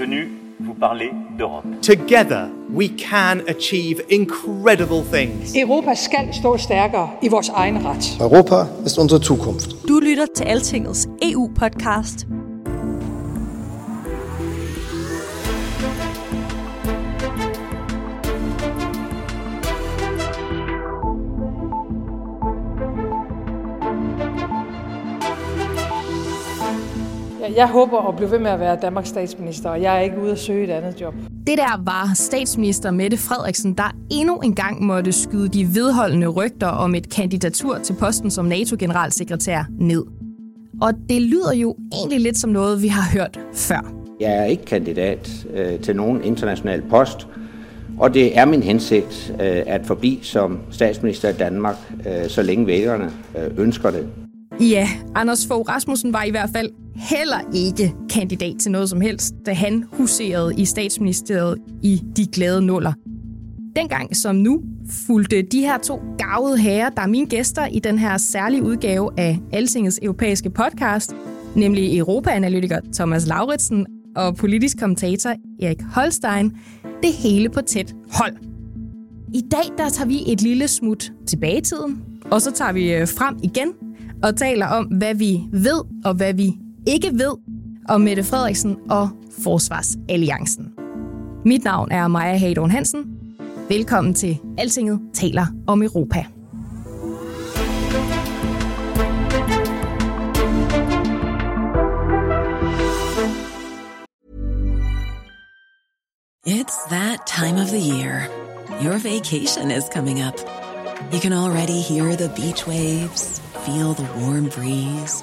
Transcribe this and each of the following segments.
venu vous parler d'Europe. Together, we can achieve incredible things. Europa skal stå stærkere i vores egen ret. Europa ist unsere Zukunft. Du lytter til Altingets EU-podcast. Jeg, håber at blive ved med at være Danmarks statsminister, og jeg er ikke ude at søge et andet job. Det der var statsminister Mette Frederiksen, der endnu en gang måtte skyde de vedholdende rygter om et kandidatur til posten som NATO-generalsekretær ned. Og det lyder jo egentlig lidt som noget, vi har hørt før. Jeg er ikke kandidat øh, til nogen international post, og det er min hensigt øh, at forbi som statsminister af Danmark, øh, så længe vælgerne øh, ønsker det. Ja, Anders Fogh Rasmussen var i hvert fald heller ikke kandidat til noget som helst, da han huserede i statsministeriet i de glade nuller. Dengang som nu fulgte de her to gavede herrer, der er mine gæster i den her særlige udgave af Altingets europæiske podcast, nemlig europaanalytiker Thomas Lauritsen og politisk kommentator Erik Holstein, det hele på tæt hold. I dag der tager vi et lille smut tilbage i tiden, og så tager vi øh, frem igen og taler om, hvad vi ved og hvad vi ikke ved om Mette Frederiksen og Forsvarsalliancen. Mit navn er Maja Hadorn Hansen. Velkommen til Altinget taler om Europa. It's that time of the year. Your vacation is coming up. You can already hear the beach waves, feel the warm breeze,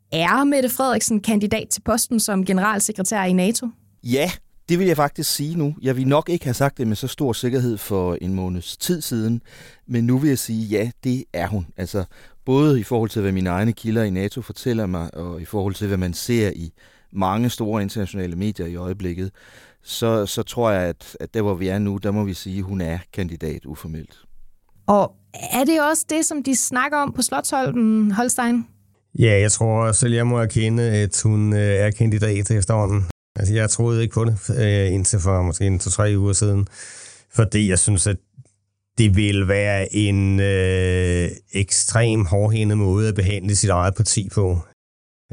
er Mette Frederiksen kandidat til posten som generalsekretær i NATO? Ja, det vil jeg faktisk sige nu. Jeg vil nok ikke have sagt det med så stor sikkerhed for en måneds tid siden, men nu vil jeg sige, ja, det er hun. Altså både i forhold til, hvad mine egne kilder i NATO fortæller mig, og i forhold til, hvad man ser i mange store internationale medier i øjeblikket, så, så tror jeg, at, at der hvor vi er nu, der må vi sige, at hun er kandidat uformelt. Og er det også det, som de snakker om på Slottholmen, Holstein? Ja, jeg tror selv, jeg må erkende, at hun øh, er kandidat efterhånden. Altså, jeg troede ikke på det øh, indtil for måske en to-tre uger siden, fordi jeg synes, at det vil være en øh, ekstrem hårdhændet måde at behandle sit eget parti på.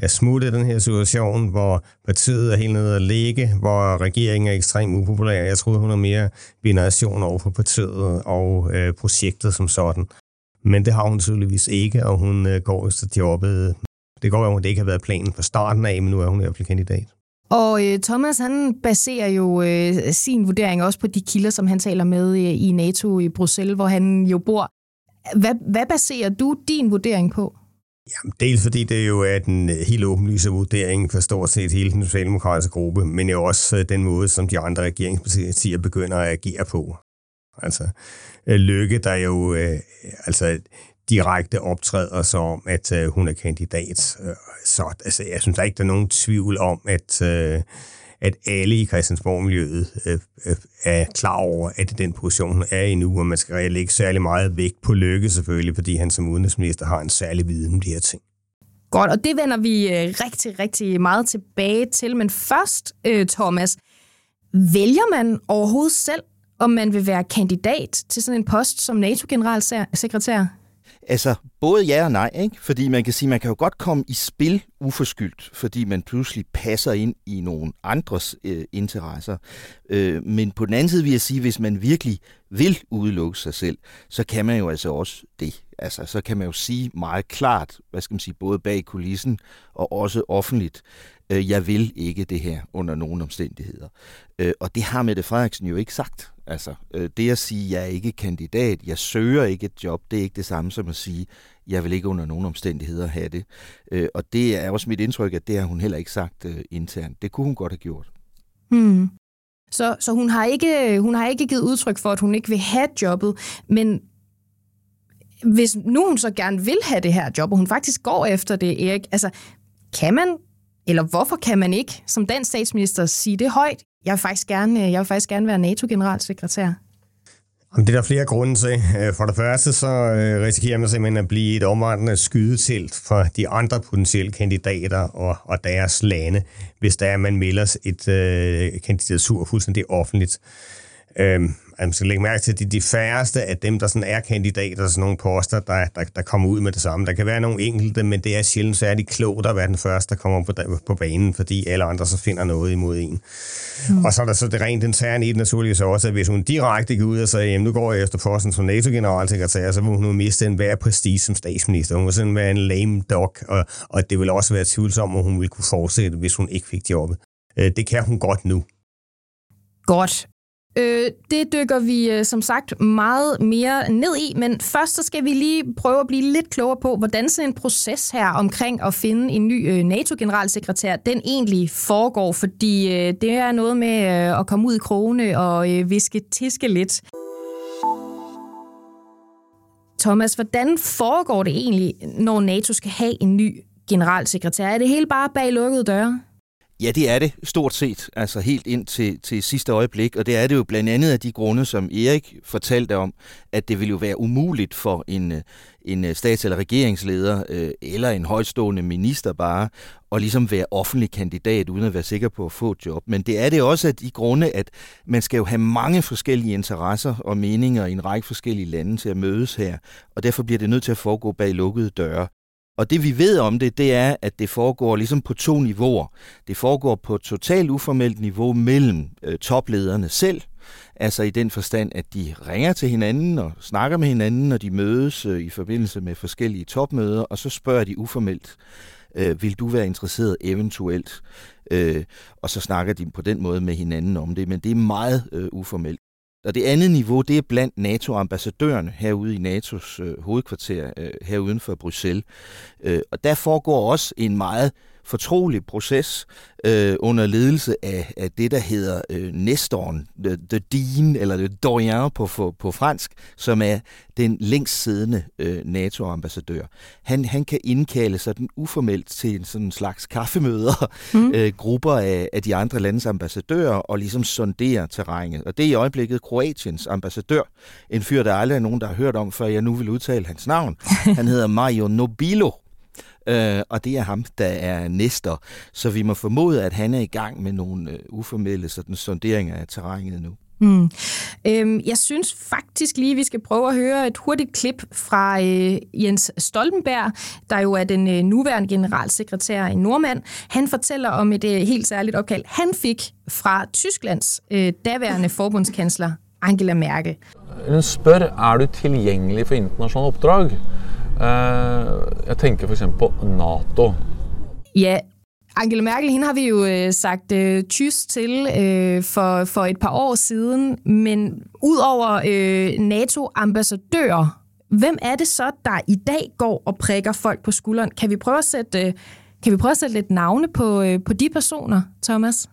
At smutte den her situation, hvor partiet er helt nede at ligge, hvor regeringen er ekstremt upopulær. Jeg troede, hun har mere bination over for partiet og øh, projektet som sådan. Men det har hun tydeligvis ikke, og hun øh, går efter jobbet. Det går jo, at det ikke har været planen fra starten af, men nu er hun i hvert fald kandidat. Og øh, Thomas, han baserer jo øh, sin vurdering også på de kilder, som han taler med øh, i NATO i Bruxelles, hvor han jo bor. Hvad, hvad baserer du din vurdering på? Jamen, dels fordi det jo er den helt åbenlyse vurdering for stort set hele den socialdemokratiske gruppe, men jo også den måde, som de andre regeringspartier begynder at agere på. Altså, øh, Lykke, der jo øh, altså, direkte optræder som, at øh, hun er kandidat. Øh, så altså, jeg synes der ikke, der er nogen tvivl om, at, øh, at alle i Christiansborg-miljøet øh, øh, er klar over, at den position hun er i nu, og man skal lægge særlig meget vægt på Lykke selvfølgelig, fordi han som udenrigsminister har en særlig viden om de her ting. Godt, og det vender vi øh, rigtig, rigtig meget tilbage til. Men først, øh, Thomas, vælger man overhovedet selv om man vil være kandidat til sådan en post som NATO-generalsekretær? Altså, både ja og nej, ikke? Fordi man kan sige, man kan jo godt komme i spil uforskyldt, fordi man pludselig passer ind i nogle andres øh, interesser. Øh, men på den anden side vil jeg sige, hvis man virkelig vil udelukke sig selv, så kan man jo altså også det. Altså, så kan man jo sige meget klart, hvad skal man sige, både bag kulissen og også offentligt, øh, jeg vil ikke det her under nogen omstændigheder. Øh, og det har Mette Frederiksen jo ikke sagt. Altså, øh, det at sige, jeg er ikke kandidat, jeg søger ikke et job, det er ikke det samme som at sige, jeg vil ikke under nogen omstændigheder have det. Øh, og det er også mit indtryk, at det har hun heller ikke sagt øh, internt. Det kunne hun godt have gjort. Hmm. Så, så hun, har ikke, hun har ikke givet udtryk for, at hun ikke vil have jobbet, men hvis nu hun så gerne vil have det her job, og hun faktisk går efter det, Erik, altså kan man, eller hvorfor kan man ikke som dansk statsminister sige det højt? Jeg vil faktisk gerne, øh, jeg vil faktisk gerne være NATO-generalsekretær. Det er der flere grunde til. Øh, for det første så øh, risikerer man simpelthen at blive et omvandrende skydetelt for de andre potentielle kandidater og, og deres lande, hvis der er, man melder et øh, kandidatur fuldstændig offentligt. Øhm, man skal lægge mærke til, at de, de færreste af dem, der sådan er kandidater til sådan nogle poster, der, der, der kommer ud med det samme. Der kan være nogle enkelte, men det er sjældent særlig klogt at være den første, der kommer på, på banen, fordi alle andre så finder noget imod en. Mm. Og så er der så det rent interne i det naturligvis også, at hvis hun direkte går ud og siger, jamen nu går jeg efter posten som NATO-generalsekretær, så vil hun nu miste en hver prestige som statsminister. Hun vil sådan være en lame dog, og, og det vil også være tvivlsomt, om hun ville kunne fortsætte, hvis hun ikke fik jobbet. Øh, det kan hun godt nu. Godt. Øh, det dykker vi øh, som sagt meget mere ned i, men først så skal vi lige prøve at blive lidt klogere på, hvordan sådan en proces her omkring at finde en ny øh, NATO-generalsekretær, den egentlig foregår, fordi øh, det er noget med øh, at komme ud i krone og øh, viske tiske lidt. Thomas, hvordan foregår det egentlig, når NATO skal have en ny generalsekretær? Er det hele bare bag lukkede døre? Ja, det er det stort set, altså helt ind til, til sidste øjeblik, og det er det jo blandt andet af de grunde, som Erik fortalte om, at det ville jo være umuligt for en, øh, en øh, stats- eller regeringsleder øh, eller en højstående minister bare at ligesom være offentlig kandidat uden at være sikker på at få et job. Men det er det også af de grunde, at man skal jo have mange forskellige interesser og meninger i en række forskellige lande til at mødes her, og derfor bliver det nødt til at foregå bag lukkede døre. Og det vi ved om det, det er, at det foregår ligesom på to niveauer. Det foregår på et totalt uformelt niveau mellem øh, toplederne selv, altså i den forstand, at de ringer til hinanden og snakker med hinanden, når de mødes øh, i forbindelse med forskellige topmøder, og så spørger de uformelt, øh, vil du være interesseret eventuelt? Øh, og så snakker de på den måde med hinanden om det, men det er meget øh, uformelt. Og det andet niveau, det er blandt NATO-ambassadørerne herude i NATO's øh, hovedkvarter øh, her uden for Bruxelles. Øh, og der foregår også en meget fortrolig proces øh, under ledelse af, af det, der hedder øh, Nestoren, the, the Dean, eller the Doyen på, på, på fransk, som er den længst siddende øh, NATO-ambassadør. Han, han kan indkalde sådan uformelt til en sådan slags kaffemøder, mm. øh, grupper af, af de andre landes ambassadører, og ligesom sondere terrænet. Og det er i øjeblikket Kroatiens ambassadør, en fyr, der aldrig er nogen, der har hørt om, før jeg nu vil udtale hans navn. Han hedder Mario Nobilo øh, og det er ham, der er næster. Så vi må formode, at han er i gang med nogle øh, uformelle sådan, sonderinger af terrænet nu. Mm. Øhm, jeg synes faktisk lige, vi skal prøve at høre et hurtigt klip fra øh, Jens Stoltenberg, der jo er den øh, nuværende generalsekretær i Nordmand. Han fortæller om et øh, helt særligt opkald, han fik fra Tysklands øh, daværende forbundskansler Angela Merkel. Hun spørger, er du tilgængelig for internationale opdrag? Uh, jeg tænker for eksempel på NATO. Ja, Angela Merkel, hende har vi jo øh, sagt øh, tys til øh, for, for et par år siden, men udover øh, NATO-ambassadører, hvem er det så, der i dag går og prikker folk på skulderen? Kan vi prøve at sætte, øh, kan vi prøve at sætte lidt navne på, øh, på de personer, Thomas?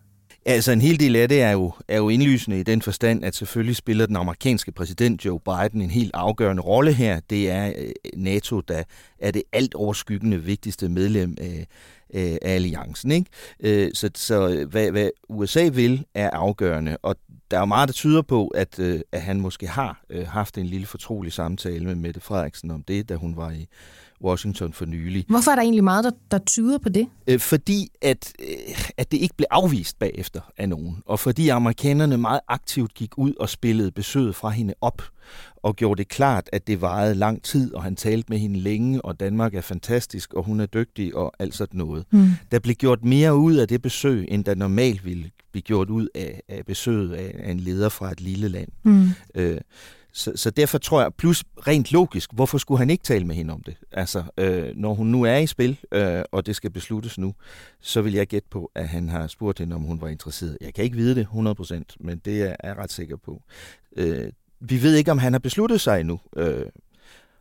Altså en hel del af det er jo, er jo indlysende i den forstand, at selvfølgelig spiller den amerikanske præsident Joe Biden en helt afgørende rolle her. Det er øh, NATO, der er det alt overskyggende vigtigste medlem af, af alliancen. Ikke? Øh, så så øh, hvad, hvad USA vil, er afgørende, og der er jo meget, der tyder på, at, øh, at han måske har haft en lille fortrolig samtale med Mette Frederiksen om det, da hun var i Washington for nylig. Hvorfor er der egentlig meget, der, der tyder på det? Øh, fordi at, øh, at det ikke blev afvist bagefter af nogen, og fordi amerikanerne meget aktivt gik ud og spillede besøget fra hende op, og gjorde det klart, at det varede lang tid, og han talte med hende længe, og Danmark er fantastisk, og hun er dygtig, og alt sådan noget. Mm. Der blev gjort mere ud af det besøg, end der normalt ville blive gjort ud af, af besøget af, af en leder fra et lille land. Mm. Øh, så, så derfor tror jeg, plus rent logisk, hvorfor skulle han ikke tale med hende om det? Altså, øh, når hun nu er i spil, øh, og det skal besluttes nu, så vil jeg gætte på, at han har spurgt hende, om hun var interesseret. Jeg kan ikke vide det 100%, men det er jeg ret sikker på. Øh, vi ved ikke, om han har besluttet sig endnu. Øh,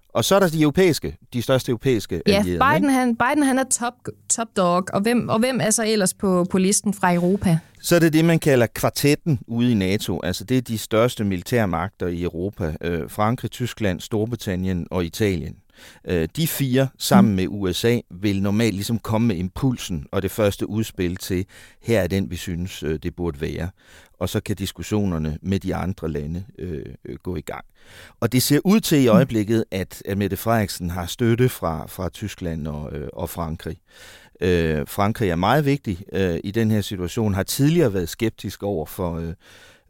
og så er der de europæiske, de største europæiske ja, allierede. Biden, han, Biden han er top, top dog, og hvem, og hvem er så ellers på, på listen fra Europa? Så er det det, man kalder kvartetten ude i NATO. Altså det er de største militærmagter i Europa. Øh, Frankrig, Tyskland, Storbritannien og Italien. Øh, de fire, sammen mm. med USA, vil normalt ligesom komme med impulsen og det første udspil til, her er den, vi synes, øh, det burde være. Og så kan diskussionerne med de andre lande øh, øh, gå i gang. Og det ser ud til i mm. øjeblikket, at, at Mette Frederiksen har støtte fra, fra Tyskland og, øh, og Frankrig. Øh, Frankrig er meget vigtig øh, i den her situation, har tidligere været skeptisk over for... Øh,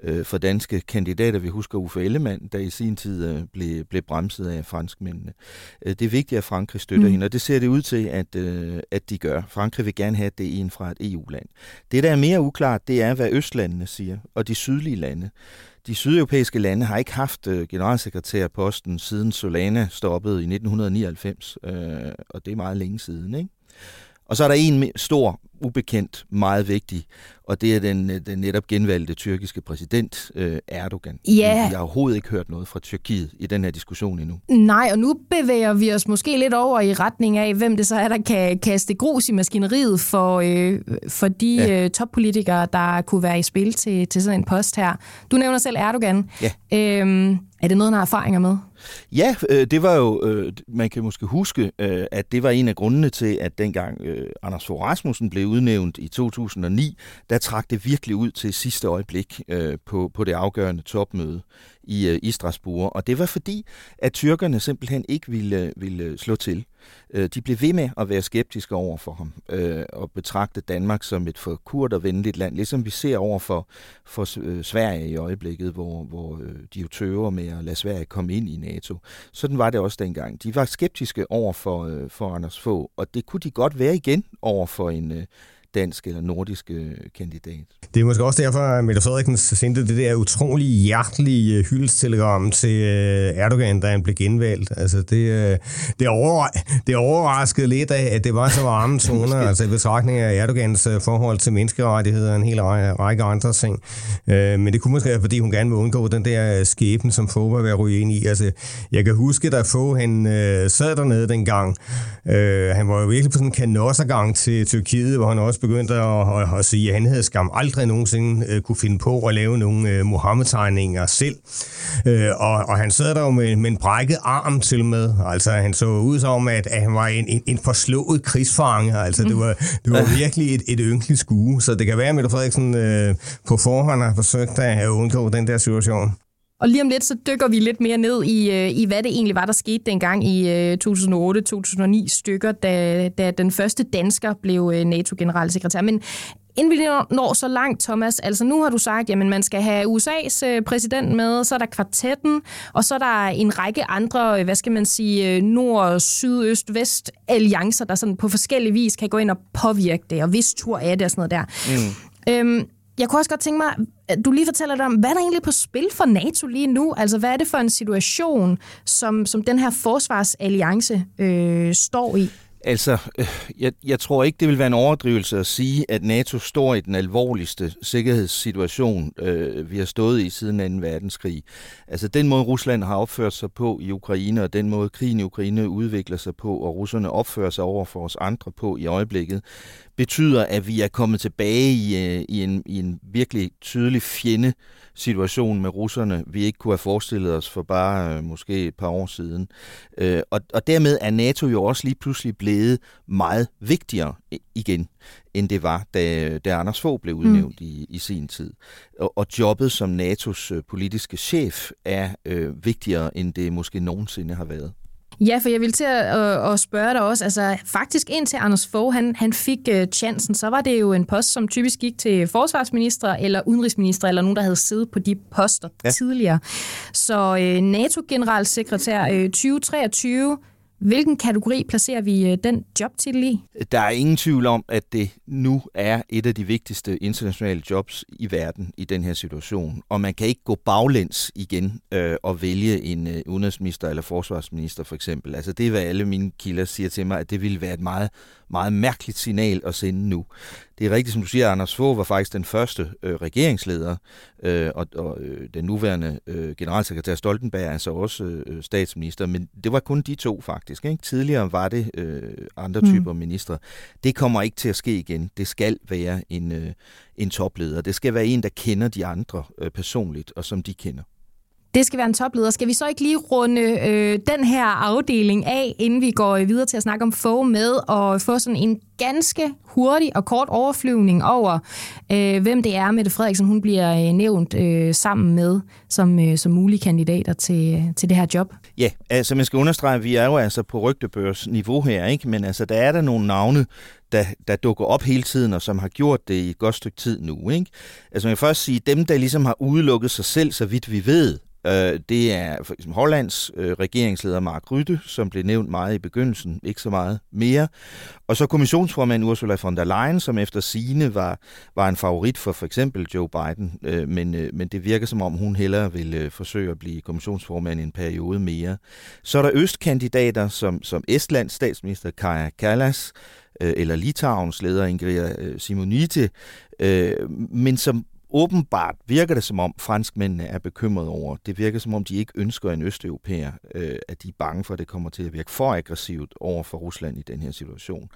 øh, for danske kandidater. Vi husker Uffe Ellemann, der i sin tid øh, blev, blev bremset af franskmændene. Øh, det er vigtigt, at Frankrig støtter mm. hende, og det ser det ud til, at, øh, at de gør. Frankrig vil gerne have, at det er en fra et EU-land. Det, der er mere uklart, det er, hvad Østlandene siger, og de sydlige lande. De sydeuropæiske lande har ikke haft øh, generalsekretærposten siden Solana stoppede i 1999, øh, og det er meget længe siden. Ikke? Og så er der en stor, ubekendt, meget vigtig, og det er den, øh, den netop genvalgte tyrkiske præsident øh, Erdogan. Ja. Jeg har overhovedet ikke hørt noget fra Tyrkiet i den her diskussion endnu. Nej, og nu bevæger vi os måske lidt over i retning af, hvem det så er, der kan kaste grus i maskineriet for, øh, for de ja. øh, toppolitikere, der kunne være i spil til, til sådan en post her. Du nævner selv Erdogan. Ja. Øhm, er det noget, han har erfaringer med? Ja, øh, det var jo, øh, man kan måske huske, øh, at det var en af grundene til, at dengang øh, Anders Fogh Rasmussen blev udnævnt i 2009, der trak det virkelig ud til sidste øjeblik øh, på, på det afgørende topmøde i, øh, i Strasbourg. Og det var fordi, at tyrkerne simpelthen ikke ville, ville slå til. Øh, de blev ved med at være skeptiske over for ham øh, og betragte Danmark som et for kurt og venligt land, ligesom vi ser over for, for øh, Sverige i øjeblikket, hvor, hvor øh, de jo tøver med at lade Sverige komme ind i NATO. Sådan var det også dengang. De var skeptiske over for, øh, for Anders Fogh, og det kunne de godt være igen over for en, øh, dansk eller nordisk øh, kandidat. Det er måske også derfor, at Mette Frederiksen sendte det der utrolig hjertelige øh, hyldestelegram til øh, Erdogan, da han blev genvalgt. Altså det, det, over, det overraskede lidt af, at det var så varme toner, altså i betragtning af Erdogans forhold til menneskerettigheder og en hel række andre ting. Men det kunne måske være, fordi hun gerne vil undgå den der skæben, som Fogh var ryge ind i. Altså, jeg kan huske, da Fogh han sad dernede dengang, han var jo virkelig på sådan en kanossergang til Tyrkiet, hvor han også begyndte at, at, at sige, at han havde skam aldrig nogensinde uh, kunne finde på at lave nogle uh, Mohammed-tegninger selv. Uh, og, og han sad der jo med, med en brækket arm til med. Altså, han så ud som, at, at han var en, en, en forslået krigsfange. Altså, det var, det var virkelig et, et ynkeligt skue. Så det kan være, at Mette Frederiksen uh, på forhånd har forsøgt at undgå den der situation. Og lige om lidt, så dykker vi lidt mere ned i, øh, i hvad det egentlig var, der skete dengang i 2008-2009 øh, stykker, da, da den første dansker blev øh, NATO-generalsekretær. Men Inden vi når så langt, Thomas, altså nu har du sagt, at man skal have USA's præsident med, så er der kvartetten, og så er der en række andre, hvad skal man sige, nord, syd, øst, vest alliancer, der sådan på forskellige vis kan gå ind og påvirke det, og hvis tur er det og sådan noget der. Mm. Øhm, jeg kunne også godt tænke mig, at du lige fortæller dig om, hvad er der egentlig på spil for NATO lige nu? Altså, hvad er det for en situation, som, som den her forsvarsalliance øh, står i? Altså, øh, jeg, jeg tror ikke, det vil være en overdrivelse at sige, at NATO står i den alvorligste sikkerhedssituation, øh, vi har stået i siden 2. verdenskrig. Altså, den måde Rusland har opført sig på i Ukraine, og den måde krigen i Ukraine udvikler sig på, og russerne opfører sig over for os andre på i øjeblikket, betyder, at vi er kommet tilbage i, øh, i, en, i en virkelig tydelig fjende situation med russerne, vi ikke kunne have forestillet os for bare øh, måske et par år siden. Øh, og, og dermed er NATO jo også lige pludselig blevet meget vigtigere igen, end det var, da, da Anders Fogh blev udnævnt mm. i, i sin tid. Og, og jobbet som NATO's øh, politiske chef er øh, vigtigere, end det måske nogensinde har været. Ja, for jeg vil til at, at, at spørge dig også. Altså, faktisk indtil Anders Fogh han, han fik uh, chancen, så var det jo en post, som typisk gik til forsvarsminister eller udenrigsminister, eller nogen, der havde siddet på de poster ja. tidligere. Så uh, NATO-generalsekretær uh, 2023 Hvilken kategori placerer vi øh, den jobtitel i? Der er ingen tvivl om, at det nu er et af de vigtigste internationale jobs i verden i den her situation. Og man kan ikke gå baglæns igen øh, og vælge en øh, udenrigsminister eller forsvarsminister for eksempel. Altså det er, hvad alle mine kilder siger til mig, at det ville være et meget, meget mærkeligt signal at sende nu det er rigtigt, som du siger, Anders Fogh var faktisk den første øh, regeringsleder, øh, og, og øh, den nuværende øh, generalsekretær Stoltenberg er altså også øh, statsminister, men det var kun de to faktisk. Ikke? Tidligere var det øh, andre mm. typer ministre. Det kommer ikke til at ske igen. Det skal være en, øh, en topleder. Det skal være en, der kender de andre øh, personligt, og som de kender. Det skal være en topleder. Skal vi så ikke lige runde øh, den her afdeling af, inden vi går øh, videre til at snakke om få med, og få sådan en ganske hurtig og kort overflyvning over, øh, hvem det er, Mette Frederiksen hun bliver øh, nævnt øh, sammen med som, øh, som mulige kandidater til, øh, til det her job? Ja, altså man skal understrege, at vi er jo altså på rygtebørsniveau her, ikke? men altså der er der nogle navne, der, der dukker op hele tiden, og som har gjort det i et godt stykke tid nu. Ikke? Altså man kan først sige, dem der ligesom har udelukket sig selv, så vidt vi ved, Øh, det er for eksempel Hollands øh, regeringsleder Mark Rytte, som blev nævnt meget i begyndelsen, ikke så meget mere. Og så kommissionsformand Ursula von der Leyen, som efter sine var, var en favorit for for eksempel Joe Biden, øh, men, øh, men det virker som om hun hellere vil øh, forsøge at blive kommissionsformand i en periode mere. Så er der østkandidater som, som Estlands statsminister Kaja Kallas, øh, eller Litauens leder Ingrid Simonite, men som åbenbart virker det som om franskmændene er bekymrede over. Det virker som om de ikke ønsker en østeuropæer, øh, at de er bange for, at det kommer til at virke for aggressivt over for Rusland i den her situation.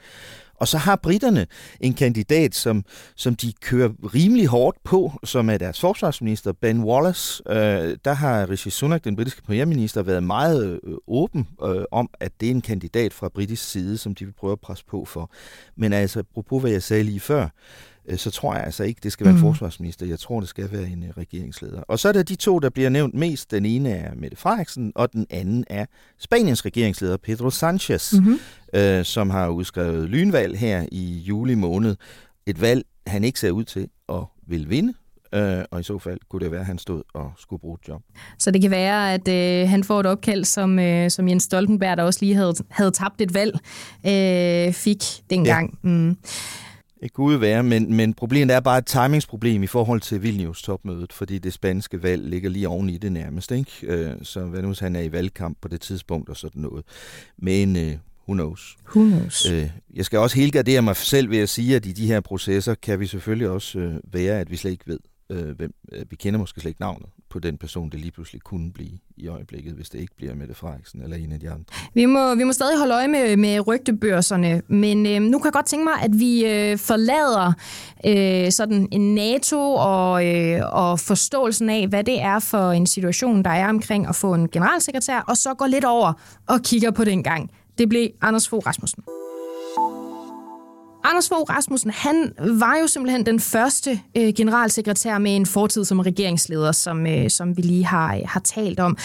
Og så har britterne en kandidat, som, som de kører rimelig hårdt på, som er deres forsvarsminister, Ben Wallace. Øh, der har Rishi Sunak, den britiske premierminister, været meget øh, åben øh, om, at det er en kandidat fra britisk side, som de vil prøve at presse på for. Men altså, apropos hvad jeg sagde lige før, så tror jeg altså ikke, det skal være en mm. forsvarsminister. Jeg tror, det skal være en uh, regeringsleder. Og så er der de to, der bliver nævnt mest. Den ene er Mette Frederiksen, og den anden er Spaniens regeringsleder, Pedro Sanchez, mm-hmm. uh, som har udskrevet lynvalg her i juli måned. Et valg, han ikke ser ud til at vil vinde, Uh, og i så fald kunne det være, at han stod og skulle bruge et job. Så det kan være, at uh, han får et opkald, som, uh, som Jens Stoltenberg, der også lige havde, havde tabt et valg, uh, fik dengang. Ja. Mm. Det kunne være, men, men problemet er bare et timingsproblem i forhold til Vilnius-topmødet, fordi det spanske valg ligger lige oven i det nærmest. Ikke? Øh, så hvad nu, han er i valgkamp på det tidspunkt og sådan noget. Men uh, who knows? Who knows? Uh, jeg skal også helgardere mig selv ved at sige, at i de her processer kan vi selvfølgelig også uh, være, at vi slet ikke ved, uh, hvem, uh, vi kender måske slet ikke navnet på den person, det lige pludselig kunne blive i øjeblikket, hvis det ikke bliver Mette Frederiksen eller en af de andre. Vi må, vi må stadig holde øje med, med rygtebørserne, men øh, nu kan jeg godt tænke mig, at vi øh, forlader øh, sådan en NATO og, øh, og forståelsen af, hvad det er for en situation, der er omkring at få en generalsekretær, og så går lidt over og kigger på den gang. Det blev Anders Fogh Rasmussen. Anders Fogh Rasmussen, han var jo simpelthen den første øh, generalsekretær med en fortid som regeringsleder, som, øh, som vi lige har, øh, har talt om.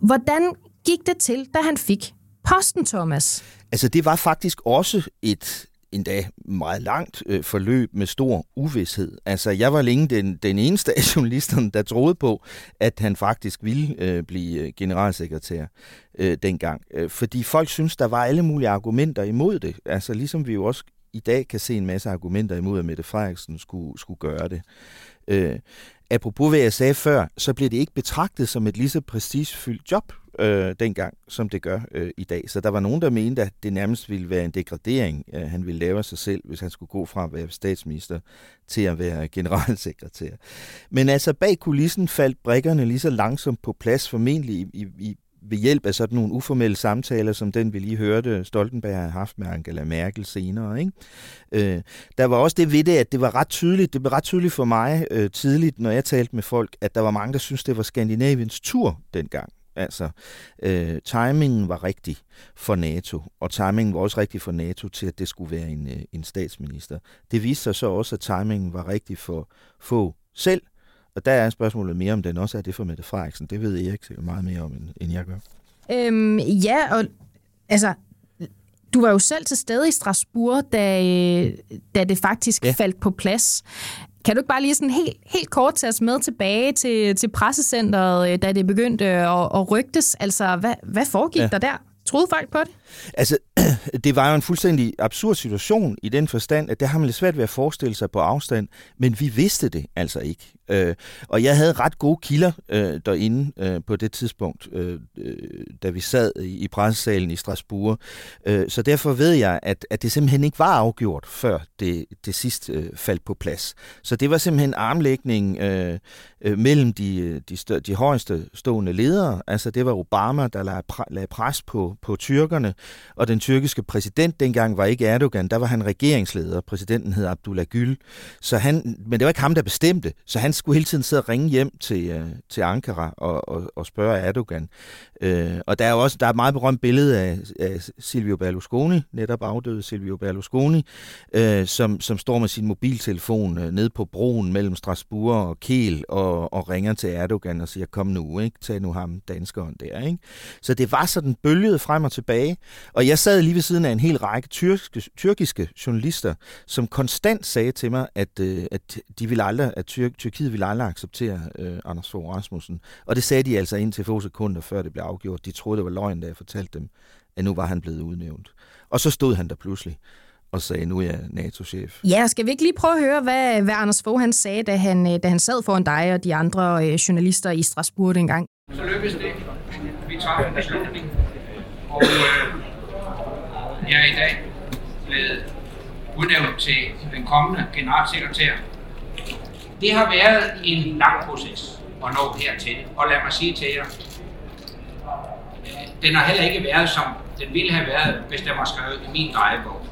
Hvordan gik det til, da han fik posten, Thomas? Altså, det var faktisk også et endda meget langt øh, forløb med stor uvidshed. Altså, jeg var længe den, den eneste af journalisterne, der troede på, at han faktisk ville øh, blive øh, generalsekretær øh, dengang. Øh, fordi folk synes, der var alle mulige argumenter imod det. Altså, ligesom vi jo også i dag kan se en masse argumenter imod, at Mette Frederiksen skulle, skulle gøre det. Øh, apropos hvad jeg sagde før, så bliver det ikke betragtet som et lige så prestigefyldt job øh, dengang, som det gør øh, i dag. Så der var nogen, der mente, at det nærmest ville være en degradering, øh, han ville lave sig selv, hvis han skulle gå fra at være statsminister til at være generalsekretær. Men altså bag kulissen faldt brikkerne lige så langsomt på plads, formentlig i, i, i ved hjælp af sådan nogle uformelle samtaler, som den vi lige hørte, Stoltenberg har haft med Angela Merkel senere. Ikke? Øh, der var også det ved det, at det var ret tydeligt, det blev ret tydeligt for mig øh, tidligt, når jeg talte med folk, at der var mange, der syntes, det var Skandinaviens tur dengang. Altså, øh, timingen var rigtig for NATO, og timingen var også rigtig for NATO til, at det skulle være en, øh, en statsminister. Det viste sig så også, at timingen var rigtig for få selv, og der er spørgsmålet mere, om den også er det for Mette Frederiksen. Det ved Erik sikkert meget mere om, end, jeg gør. Øhm, ja, og altså, du var jo selv til stede i Strasbourg, da, da det faktisk ja. faldt på plads. Kan du ikke bare lige sådan helt, helt kort tage os med tilbage til, til pressecenteret, da det begyndte at, at rygtes? Altså, hvad, hvad foregik ja. der der? Troede folk på det? Altså, det var jo en fuldstændig absurd situation i den forstand, at det har man lidt svært ved at forestille sig på afstand, men vi vidste det altså ikke. Øh, og jeg havde ret gode kilder øh, derinde øh, på det tidspunkt, øh, øh, da vi sad i, i pressesalen i Strasbourg. Øh, så derfor ved jeg, at, at det simpelthen ikke var afgjort, før det, det sidst øh, faldt på plads. Så det var simpelthen armlægning øh, øh, mellem de, de, stør, de højeste stående ledere. Altså det var Obama, der lagde, lagde pres på, på tyrkerne, og den tyrkiske præsident dengang var ikke Erdogan, der var han regeringsleder. Præsidenten hed Abdullah Gül. Så han, men det var ikke ham, der bestemte, så han skulle hele tiden sidde og ringe hjem til, øh, til Ankara og, og, og spørge Erdogan. Øh, og der er også der er et meget berømt billede af, af Silvio Berlusconi, netop afdøde Silvio Berlusconi, øh, som, som står med sin mobiltelefon øh, nede på broen mellem Strasbourg og Kiel og, og ringer til Erdogan og siger, kom nu, ikke? tag nu ham danskeren der. Ikke? Så det var sådan bølget frem og tilbage, og jeg sad lige ved siden af en hel række tyrkiske, tyrkiske journalister, som konstant sagde til mig, at, øh, at de ville aldrig, at Tyr, Tyrkiet ville aldrig acceptere øh, Anders Fogh Rasmussen. Og det sagde de altså indtil få sekunder før det blev afgjort. De troede, det var løgn, da jeg fortalte dem, at nu var han blevet udnævnt. Og så stod han der pludselig og sagde, nu er jeg NATO-chef. Ja, skal vi ikke lige prøve at høre, hvad, hvad Anders Fogh han sagde, da han, øh, da han sad foran dig og de andre øh, journalister i Strasbourg dengang? Så lykkedes det. Vi tager en beslutning. Og øh, jeg er i dag blevet udnævnt til den kommende generalsekretær. Det har været en lang proces at nå hertil. Og lad mig sige til jer, øh, den har heller ikke været, som den ville have været, hvis den var skrevet i min drejebog.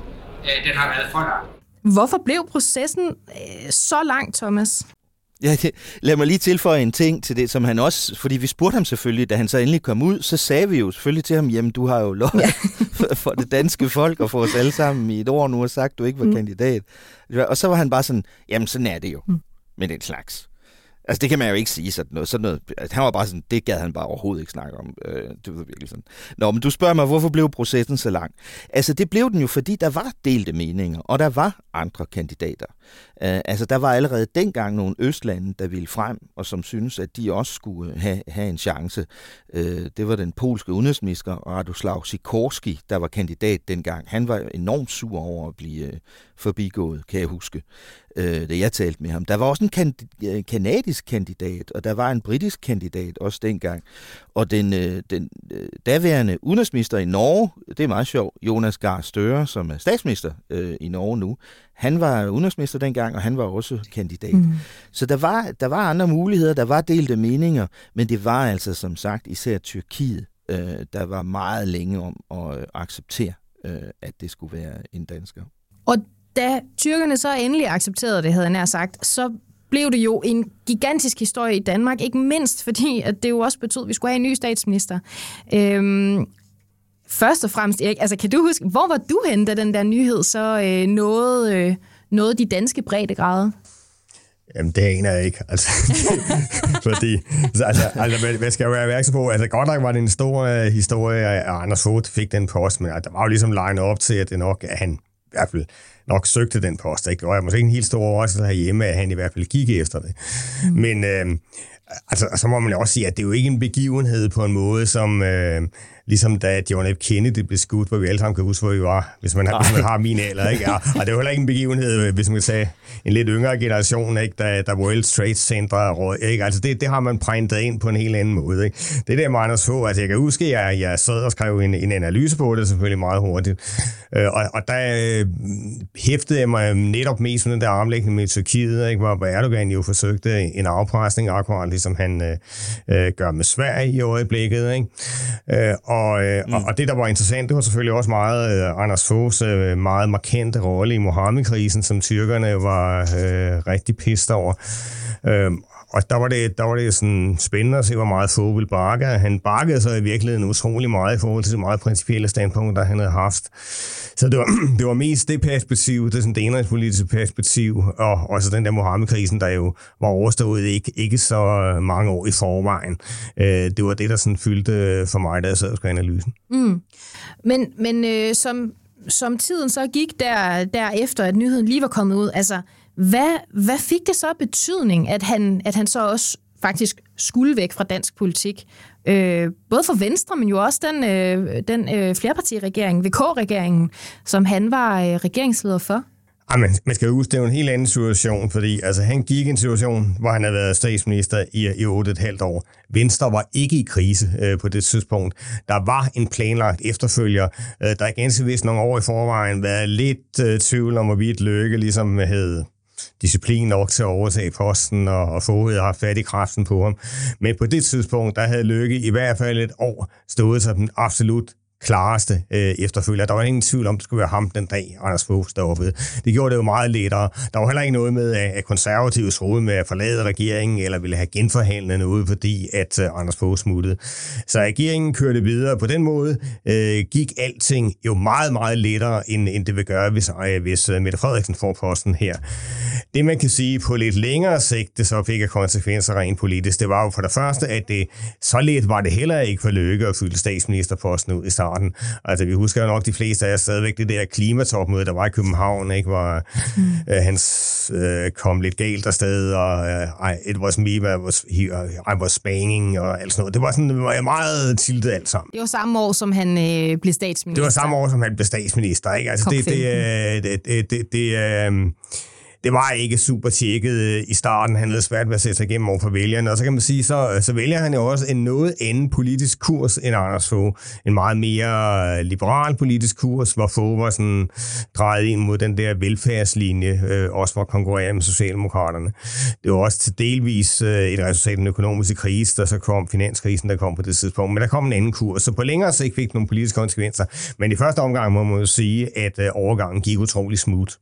Øh, den har været for lang. Hvorfor blev processen øh, så lang, Thomas? Ja, det, lad mig lige tilføje en ting til det, som han også, fordi vi spurgte ham selvfølgelig, da han så endelig kom ud, så sagde vi jo selvfølgelig til ham, jamen du har jo lov ja. for, for det danske folk og for os alle sammen i et år nu og sagt, du ikke var mm. kandidat. Og så var han bare sådan, jamen sådan er det jo mm. med den slags. Altså, det kan man jo ikke sige sådan noget. Sådan noget altså, han var bare sådan, det gad han bare overhovedet ikke snakke om. Øh, det var virkelig sådan. Nå, men du spørger mig, hvorfor blev processen så lang? Altså, det blev den jo, fordi der var delte meninger, og der var andre kandidater. Øh, altså, der var allerede dengang nogle østlande, der ville frem, og som synes at de også skulle have, have en chance. Øh, det var den polske udenrigsminister, Radoslav Sikorski, der var kandidat dengang. Han var enormt sur over at blive øh, forbigået, kan jeg huske øh, da jeg talte med ham. Der var også en kan- øh, kanadisk kandidat, og der var en britisk kandidat også dengang. Og den, øh, den øh, daværende udenrigsminister i Norge, det er meget sjovt, Jonas Gahr Støre, som er statsminister øh, i Norge nu, han var udenrigsminister dengang, og han var også kandidat. Mm. Så der var, der var andre muligheder, der var delte meninger, men det var altså som sagt især Tyrkiet, øh, der var meget længe om at acceptere, øh, at det skulle være en dansker. Og da tyrkerne så endelig accepterede det, havde jeg nær sagt, så blev det jo en gigantisk historie i Danmark, ikke mindst fordi, at det jo også betød, at vi skulle have en ny statsminister. Øhm, først og fremmest, Erik, altså kan du huske, hvor var du henne, da den der nyhed så øh, nåede, øh, nåede de danske breddegrader? Jamen, det aner jeg ikke. Altså, fordi, altså, altså, hvad skal jeg være opmærksom på? Altså, godt nok var det en stor øh, historie, og Anders Fogh fik den post, men altså, der var jo ligesom legnet op til, at det nok, at han i hvert fald nok søgte den post. Ikke? Og jeg måske ikke en helt stor overraskelse herhjemme, at han i hvert fald gik efter det. Mm. Men øh, altså, så må man jo også sige, at det er jo ikke en begivenhed på en måde, som... Øh, ligesom da John F. Kennedy blev skudt, hvor vi alle sammen kan huske, hvor vi var, hvis man, har, hvis man har min alder. Ikke? Ja, og det er heller ikke en begivenhed, hvis man kan sige en lidt yngre generation, ikke? Da, da World Trade Center råd. Ikke? Altså det, det har man printet ind på en helt anden måde. Ikke? Det der med Anders Fogh, altså jeg kan huske, at jeg, jeg sad og skrev en, en analyse på det, selvfølgelig meget hurtigt. Øh, og, og der øh, hæftede jeg mig netop mest med den der armlægning med Tyrkiet, ikke? hvor Erdogan jo forsøgte en afpresning, akkurat ligesom han øh, øh, gør med Sverige i øjeblikket. Ikke? Øh, og, øh, mm. og, og det, der var interessant, det var selvfølgelig også meget øh, Anders Foghs øh, meget markante rolle i Mohammed-krisen, som tyrkerne var øh, rigtig pist over. Øh, og der var, det, der var det sådan spændende at se, hvor meget Fogel bakker. bakke. Han bakkede så i virkeligheden utrolig meget i forhold til det meget principielle standpunkt, der han havde haft. Så det var, det var mest det perspektiv, det, sådan det indrigspolitiske perspektiv, og også den der Mohammed-krisen, der jo var overstået ikke, ikke så mange år i forvejen. Øh, det var det, der sådan fyldte for mig, da jeg sad og skrev analysen. Mm. Men, men øh, som, som tiden så gik der, derefter, at nyheden lige var kommet ud, altså hvad, hvad fik det så betydning, at han, at han så også faktisk skulle væk fra dansk politik. Øh, både for Venstre, men jo også den, øh, den øh, flerpartiregering, VK-regeringen, som han var øh, regeringsleder for. Jamen, man skal jo huske, det er jo en helt anden situation, fordi altså, han gik i en situation, hvor han havde været statsminister i, i 8,5 år. Venstre var ikke i krise øh, på det tidspunkt. Der var en planlagt efterfølger. Øh, der er ganske vist nogle år i forvejen været lidt øh, tvivl om, hvorvidt Løkke ligesom havde disciplin nok til at overtage posten, og, og få havde haft fat i kraften på ham. Men på det tidspunkt, der havde Lykke i hvert fald et år stået som den absolut klareste øh, efterfølger. Der var ingen tvivl om, det skulle være ham den dag, Anders Fogh var ved. Det gjorde det jo meget lettere. Der var heller ikke noget med, at konservative troede med at forlade regeringen, eller ville have genforhandlet noget, fordi at øh, Anders Fogh smuttede. Så regeringen kørte videre. På den måde øh, gik alting jo meget, meget lettere, end, end det vil gøre, hvis, øh, hvis uh, Mette Frederiksen får posten her. Det, man kan sige på lidt længere sigt, det så fik af konsekvenser rent politisk, det var jo for det første, at det så let var det heller ikke for Løkke at fylde statsministerposten ud i starten starten. Altså, vi husker jo nok de fleste af os stadigvæk det der klimatopmøde, der var i København, ikke, hvor mm. øh, han øh, kom lidt galt afsted, og øh, it was me, I was, he, I was banging, og alt sådan noget. Det var sådan det var meget tiltet alt sammen. Det var samme år, som han øh, blev statsminister. Det var samme år, som han blev statsminister, ikke? Altså, det, det, det, det, det, det, det, øh, det var ikke super tjekket øh, i starten. Han havde svært ved at sætte sig igennem over for vælgerne. Og så kan man sige, så, øh, så vælger han jo også en noget anden politisk kurs end Anders Fogh. En meget mere øh, liberal politisk kurs, hvor Fogh var sådan drejet ind mod den der velfærdslinje, øh, også for at konkurrere med Socialdemokraterne. Det var også til delvis øh, et resultat af den økonomiske krise, der så kom finanskrisen, der kom på det tidspunkt. Men der kom en anden kurs, så på længere sigt fik det nogle politiske konsekvenser. Men i første omgang må man jo sige, at øh, overgangen gik utrolig smooth.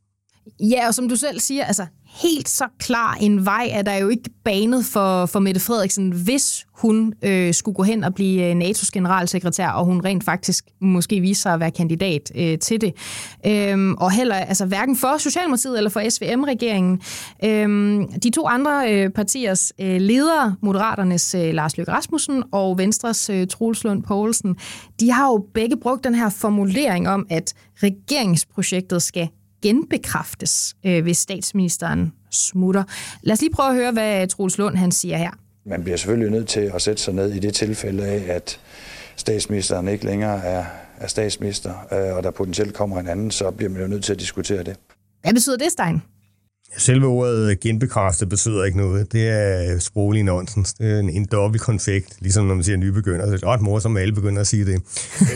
Ja, og som du selv siger, altså helt så klar en vej er der jo ikke banet for, for Mette Frederiksen, hvis hun øh, skulle gå hen og blive øh, NATO's generalsekretær, og hun rent faktisk måske viser sig at være kandidat øh, til det. Øhm, og heller, altså hverken for Socialdemokratiet eller for SVM-regeringen. Øhm, de to andre øh, partiers øh, ledere, Moderaternes øh, Lars Løkke Rasmussen og Venstres øh, Troels Lund Poulsen, de har jo begge brugt den her formulering om, at regeringsprojektet skal genbekræftes, øh, hvis statsministeren smutter. Lad os lige prøve at høre, hvad Troels Lund han siger her. Man bliver selvfølgelig nødt til at sætte sig ned i det tilfælde af, at statsministeren ikke længere er, er statsminister, øh, og der potentielt kommer en anden, så bliver man jo nødt til at diskutere det. Hvad betyder det, Stein? Selve ordet genbekræftet betyder ikke noget. Det er sproglig nonsens. Det er en, en dobbelt konfekt, ligesom når man siger nybegynder. Det er ret morsomt, at alle begynder at sige det.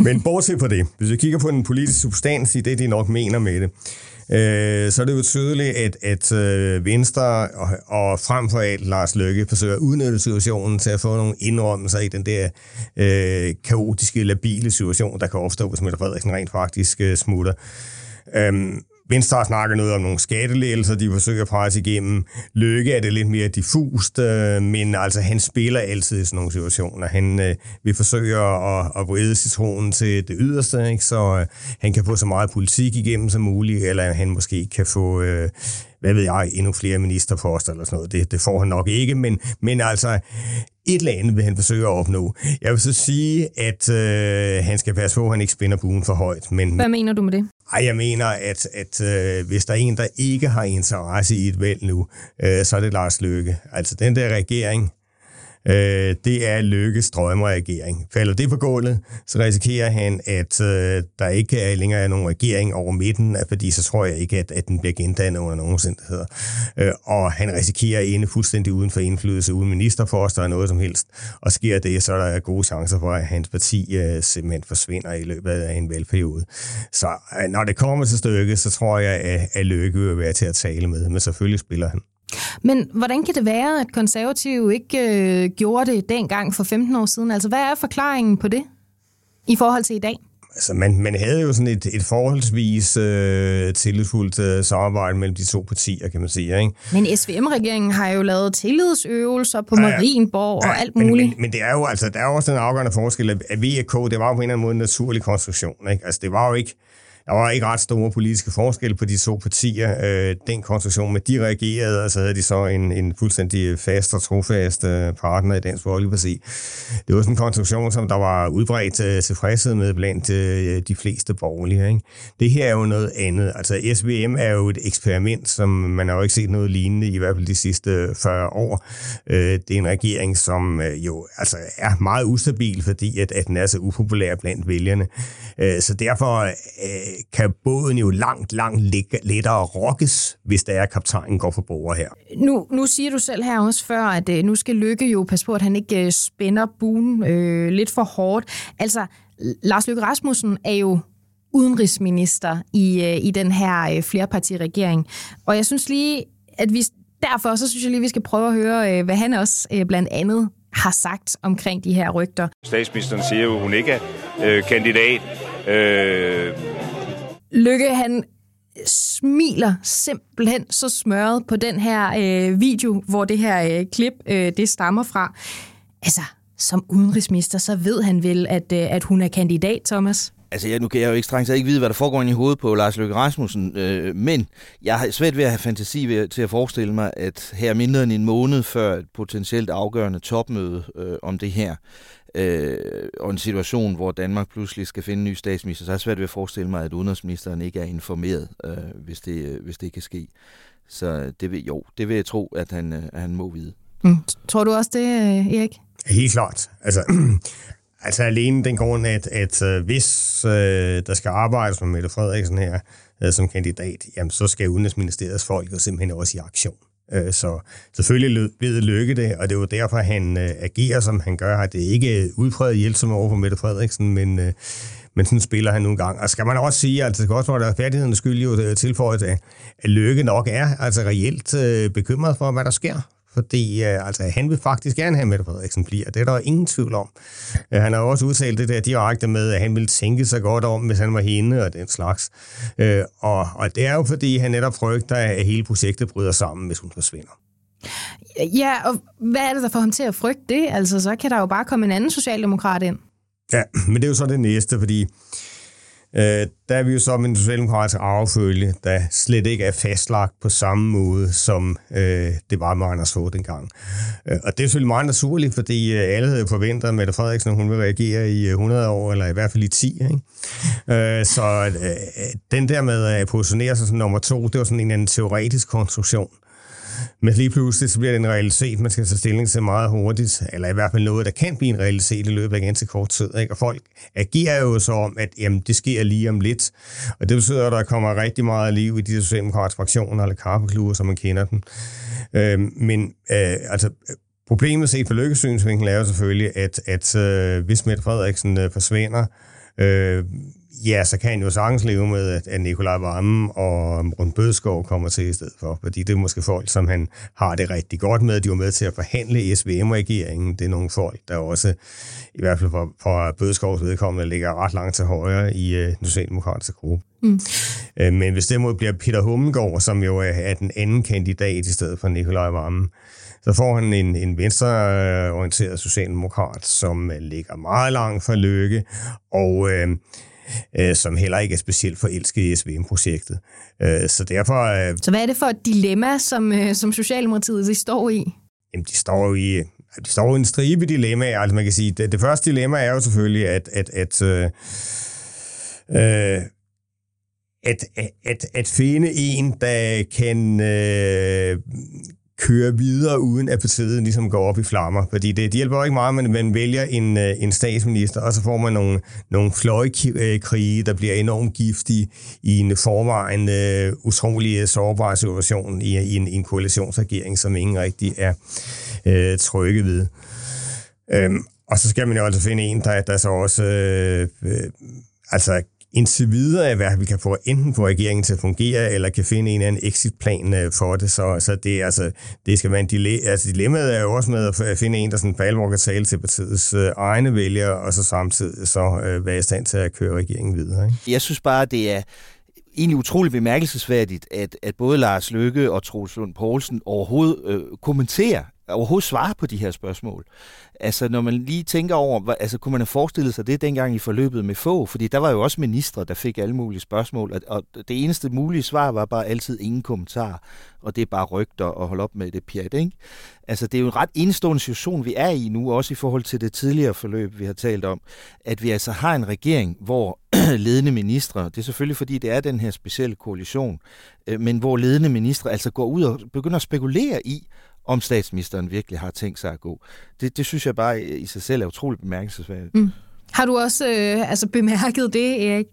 Men bortset fra det, hvis vi kigger på den politiske substans i det, de nok mener med det, øh, så er det jo tydeligt, at, at øh, Venstre og, og frem for alt Lars Løkke forsøger at udnytte situationen til at få nogle indrømmelser i den der øh, kaotiske, labile situation, der kan opstå, hvis Mette Frederiksen rent faktisk øh, smutter. Øhm, Venstre har snakket noget om nogle skattelægelser, de forsøger at presse igennem. Lykke er det lidt mere diffust, øh, men altså han spiller altid i sådan nogle situationer. Han øh, vil forsøge at, at vride citronen til det yderste, ikke? så øh, han kan få så meget politik igennem som muligt, eller han måske kan få... Øh, hvad ved jeg, endnu flere ministerposter eller sådan noget. Det, det får han nok ikke, men, men altså et eller andet vil han forsøge at opnå. Jeg vil så sige, at øh, han skal passe på, at han ikke spænder buen for højt. Men, Hvad mener du med det? Ej, jeg mener, at, at øh, hvis der er en, der ikke har interesse i et valg nu, øh, så er det Lars Løkke. Altså den der regering, øh, det er Lykkes drømmeregering. Falder det på gulvet, så risikerer han, at øh, der ikke er længere er nogen regering over midten, fordi så tror jeg ikke, at, at den bliver gendannet under nogen omstændigheder. Øh, og han risikerer at ende fuldstændig uden for indflydelse, uden ministerposter og noget som helst. Og sker det, så er der gode chancer for, at hans parti øh, simpelthen forsvinder i løbet af en valgperiode. Så øh, når det kommer til stykket, så tror jeg, at, at Lykke vil være til at tale med, men selvfølgelig spiller han. Men hvordan kan det være, at konservative ikke øh, gjorde det dengang for 15 år siden? Altså, hvad er forklaringen på det i forhold til i dag? Altså, man, man havde jo sådan et, et forholdsvis øh, tillidsfuldt øh, samarbejde mellem de to partier, kan man sige. Ikke? Men SVM-regeringen har jo lavet tillidsøvelser på ja, Marienborg ja, og alt muligt. Men, men, men det er jo altså, der er jo også den afgørende forskel, at VK, det var jo på en eller anden måde en naturlig konstruktion. Ikke? Altså, det var jo ikke der var ikke ret store politiske forskelle på de to partier. Øh, den konstruktion med de reagerede, og så havde de så en, en fuldstændig fast og trofast øh, partner i Dansk Folkeparti. Det var sådan en konstruktion, som der var udbredt øh, tilfredshed med blandt øh, de fleste borgerlige. Ikke? Det her er jo noget andet. Altså SVM er jo et eksperiment, som man har jo ikke set noget lignende i hvert fald de sidste øh, 40 år. Øh, det er en regering, som øh, jo altså er meget ustabil, fordi at, at den er så upopulær blandt vælgerne. Øh, så derfor øh, kan båden jo langt, langt lettere rokkes, hvis der er kaptajnen går for borger her. Nu, nu siger du selv her også før, at øh, nu skal Lykke jo passe på, at han ikke spænder buen øh, lidt for hårdt. Altså, Lars Løkke Rasmussen er jo udenrigsminister i, i den her flerpartiregering. Og jeg synes lige, at vi derfor så synes jeg lige, vi skal prøve at høre, hvad han også blandt andet har sagt omkring de her rygter. Statsministeren siger jo, at hun ikke er øh, kandidat. Øh... Lykke, han smiler simpelthen så smørret på den her øh, video, hvor det her øh, klip, øh, det stammer fra. Altså, som udenrigsminister, så ved han vel, at, øh, at hun er kandidat, Thomas? Altså, jeg, nu kan jeg jo ikke strengt ikke vide, hvad der foregår i hovedet på Lars Løkke Rasmussen, øh, men jeg har svært ved at have fantasi ved, til at forestille mig, at her mindre end en måned før et potentielt afgørende topmøde øh, om det her, øh, og en situation, hvor Danmark pludselig skal finde en ny statsminister, så har jeg svært ved at forestille mig, at udenrigsministeren ikke er informeret, øh, hvis, det, øh, hvis det kan ske. Så det vil, jo, det vil jeg tro, at han, øh, at han må vide. Mm. Tror du også det, øh, Erik? Helt klart. Altså, Altså alene den grund, at, at øh, hvis øh, der skal arbejdes med Mette Frederiksen her øh, som kandidat, jamen så skal Udenrigsministeriets folk jo simpelthen også i aktion. Øh, så selvfølgelig ved Lykke det, og det er jo derfor, han øh, agerer, som han gør. At det er ikke øh, udpræget hjælpsom over for Mette Frederiksen, men, øh, men sådan spiller han nogle gange. Og skal man også sige, altså det skal også være, færdighedens skyld jo øh, tilføjet, at Lykke nok er altså reelt øh, bekymret for, hvad der sker fordi øh, altså, han vil faktisk gerne have, Mette Frederiksen bliver. Det er der ingen tvivl om. Øh, han har også udtalt det der direkte med, at han ville tænke sig godt om, hvis han var hende og den slags. Øh, og, og det er jo, fordi han netop frygter, at hele projektet bryder sammen, hvis hun forsvinder. Ja, og hvad er det, der får ham til at frygte det? Altså, så kan der jo bare komme en anden socialdemokrat ind. Ja, men det er jo så det næste, fordi Øh, der er vi jo så med en socialdemokratisk arvefølge, der slet ikke er fastlagt på samme måde, som øh, det var med Anders Fogh dengang. Øh, og det er selvfølgelig meget naturligt, fordi øh, alle havde forventet, at Mette Frederiksen hun vil reagere i øh, 100 år, eller i hvert fald i 10. Ikke? Øh, så øh, den der med at positionere sig som nummer to, det var sådan en eller anden teoretisk konstruktion. Men lige pludselig så bliver det en realitet, man skal tage stilling til meget hurtigt, eller i hvert fald noget, der kan blive en realitet i løbet af ganske kort tid. Ikke? Og folk agerer jo så om, at jamen, det sker lige om lidt. Og det betyder, at der kommer rigtig meget liv i de socialdemokratiske fraktioner, eller karpeklubber, som man kender dem. Øh, men øh, altså, problemet set på lykkesynsvinkel er jo selvfølgelig, at, at øh, hvis Mette Frederiksen øh, forsvinder, øh, ja, så kan han jo sagtens leve med, at Nikolaj Vammen og Rund Bødskov kommer til i stedet for, fordi det er måske folk, som han har det rigtig godt med. De var med til at forhandle SVM-regeringen. Det er nogle folk, der også, i hvert fald for, for Bødskovs vedkommende, ligger ret langt til højre i uh, den socialdemokratiske gruppe. Mm. Uh, men hvis det mod bliver Peter Hummengård, som jo er, er den anden kandidat i stedet for Nikolaj Vammen, så får han en, en venstreorienteret socialdemokrat, som ligger meget langt fra lykke, og øh, øh, som heller ikke er specielt forelsket i SVM-projektet. Øh, så derfor... Øh, så hvad er det for et dilemma, som, øh, som Socialdemokratiet de står i? Jamen, de står jo i... De står i en stribe dilemmaer. Altså, man kan sige, det, det første dilemma er jo selvfølgelig, at, at, at øh, øh, at, at, at finde en, der kan øh, køre videre, uden at partiet ligesom går op i flammer. Fordi det, det hjælper ikke meget, men man, vælger en, øh, en statsminister, og så får man nogle, nogle fløjkrige, øh, der bliver enormt giftige i en forvejen uh, utrolig sårbar situation i, i, en, i en koalitionsregering, som ingen rigtig er uh, trygge ved. Um, og så skal man jo altså finde en, der, der så også uh, altså indtil videre i hvert vi kan få enten få regeringen til at fungere, eller kan finde en eller anden exitplan øh, for det. Så, så det, altså, det skal være en dilemma. Altså, dilemmaet er jo også med at finde en, der sådan for alvor kan tale til partiets øh, egne vælgere, og så samtidig så øh, være i stand til at køre regeringen videre. Ikke? Jeg synes bare, det er egentlig utroligt bemærkelsesværdigt, at, at både Lars Løkke og Troels Lund Poulsen overhovedet øh, kommenterer overhovedet svare på de her spørgsmål. Altså, når man lige tænker over, altså, kunne man have forestillet sig det dengang i forløbet med få? Fordi der var jo også ministre, der fik alle mulige spørgsmål, og, og det eneste mulige svar var bare altid ingen kommentar, og det er bare rygter og holde op med det pjat, ikke? Altså, det er jo en ret enestående situation, vi er i nu, også i forhold til det tidligere forløb, vi har talt om, at vi altså har en regering, hvor ledende ministre, det er selvfølgelig fordi, det er den her specielle koalition, øh, men hvor ledende ministre altså går ud og begynder at spekulere i, om statsministeren virkelig har tænkt sig at gå. Det, det synes jeg bare i sig selv er utroligt bemærkelsesværdigt. Mm. Har du også øh, altså bemærket det, Erik?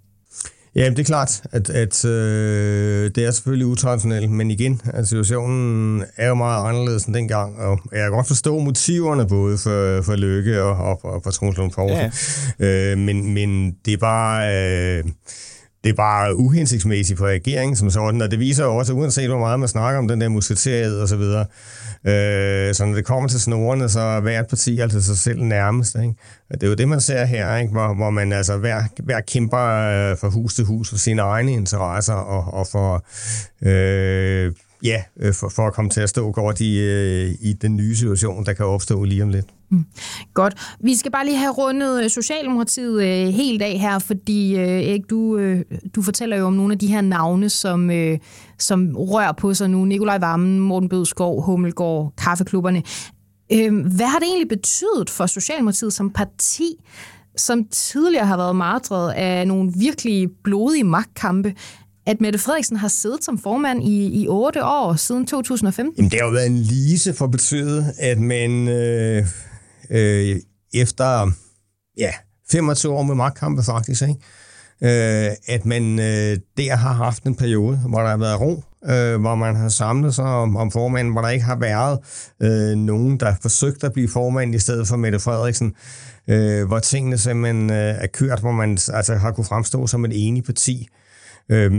Ja, det er klart, at, at øh, det er selvfølgelig utraditionelt, men igen, at situationen er jo meget anderledes end dengang, og jeg kan godt forstå motiverne både for, for Lykke og, og, og for Troels Lund Poulsen, ja. øh, men, men det er bare... Øh, det var uhensigtsmæssigt for regeringen som sådan, og det viser jo også, at uanset hvor meget man snakker om den der musketeriet og så videre, øh, så når det kommer til snorene, så er hvert parti altså sig selv nærmest. Ikke? Og det er jo det, man ser her, ikke? Hvor, hvor man altså hver, hver kæmper øh, fra hus til hus for sine egne interesser og, og for... Øh, ja, øh, for, for at komme til at stå godt i, øh, i den nye situation, der kan opstå lige om lidt. Mm. Godt. Vi skal bare lige have rundet øh, Socialdemokratiet øh, helt af her, fordi øh, Erik, du, øh, du fortæller jo om nogle af de her navne, som, øh, som rører på sig nu. Nikolaj Vammen, Morten Bødskov, Hummelgaard, kaffeklubberne. Øh, hvad har det egentlig betydet for Socialdemokratiet som parti, som tidligere har været martret af nogle virkelig blodige magtkampe, at Mette Frederiksen har siddet som formand i, i 8 år siden 2015? Jamen, det har jo været en lise for betydet, at man øh, øh, efter ja, 25 år med magtkampe faktisk, ikke? Øh, at man øh, der har haft en periode, hvor der har været ro, øh, hvor man har samlet sig om, om formanden, hvor der ikke har været øh, nogen, der forsøgt at blive formand i stedet for Mette Frederiksen, øh, hvor tingene simpelthen øh, er kørt, hvor man altså, har kunne fremstå som et enigt parti. Øh,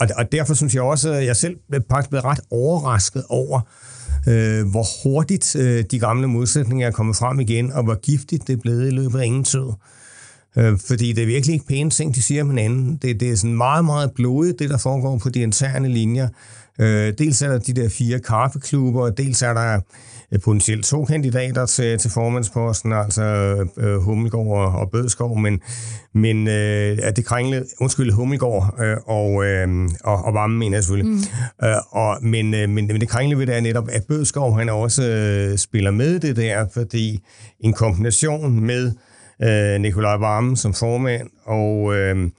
og, og derfor synes jeg også, at jeg selv blev faktisk blevet ret overrasket over, øh, hvor hurtigt øh, de gamle modsætninger er kommet frem igen, og hvor giftigt det er blevet i løbet af ingen tid. Øh, fordi det er virkelig ikke pæne ting, de siger om hinanden. Det, det er sådan meget, meget blodigt, det der foregår på de interne linjer. Øh, dels er der de der fire kaffeklubber, dels er der øh, potentielt to kandidater til, til formandsposten, altså øh, Hummelgaard og, og Bødskov, men, men øh, at det kringle, undskyld, Hummelgaard øh, og, øh, og, og Varme, mener jeg selvfølgelig. Mm. Øh, og, men, øh, men, men det kringle ved det er netop, at Bødskov han også øh, spiller med det der, fordi en kombination med øh, Nikolaj Varme som formand og øh,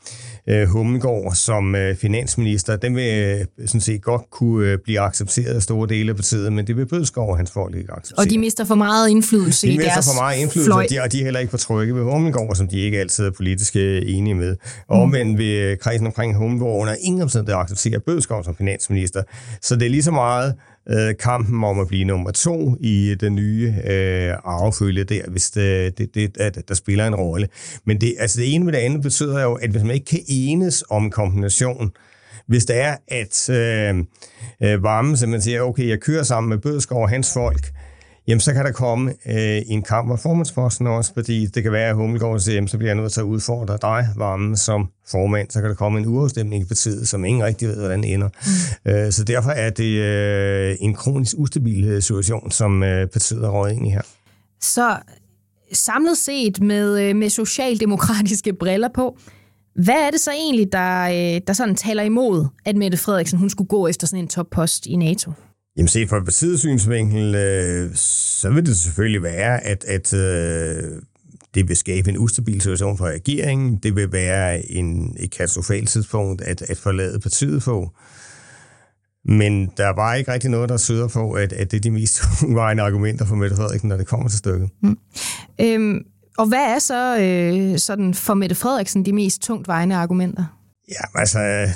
øh, Hummelgaard som øh, finansminister, den vil øh, sådan set godt kunne øh, blive accepteret af store dele af partiet, men det vil Bødskov og hans folk ikke acceptere. Og de mister for meget indflydelse de i deres De mister for meget indflydelse, og de, og de er heller ikke på trygge ved Hummelgaard, som de ikke altid er politisk øh, enige med. Og mm. omvendt vil kredsen omkring Hummelgaard under ingen omstændighed acceptere Bødskov som finansminister. Så det er lige så meget øh, kampen om at blive nummer to i øh, den nye øh, arvefølge der, hvis øh, det, det, det, at der spiller en rolle. Men det, altså det ene med det andet betyder jo, at hvis man ikke kan enes om kombination, hvis det er, at øh, øh, varmen simpelthen siger, okay, jeg kører sammen med Bødskov og hans folk, jamen så kan der komme øh, en kamp om formandsposten også, fordi det kan være, at Hummelgaard siger, jamen, så bliver jeg nødt til at udfordre dig, Varme, som formand. Så kan der komme en uafstemning i partiet, som ingen rigtig ved, hvordan ender. Mm. Øh, så derfor er det øh, en kronisk ustabil situation, som øh, partiet er råd ind i her. Så samlet set med, øh, med socialdemokratiske briller på, hvad er det så egentlig, der, øh, der sådan taler imod, at Mette Frederiksen hun skulle gå efter sådan en toppost i NATO? Jamen set fra partiets synsvinkel, øh, så vil det selvfølgelig være, at, at øh, det vil skabe en ustabil situation for regeringen. Det vil være en, et katastrofalt tidspunkt at, at forlade partiet på. Men der er bare ikke rigtig noget, der syder på, at, at det er de mest uvejende argumenter for Mette Frederiksen, når det kommer til stykket. Mm. Øhm, og hvad er så øh, sådan for Mette Frederiksen de mest tungt vejende argumenter? Ja, altså,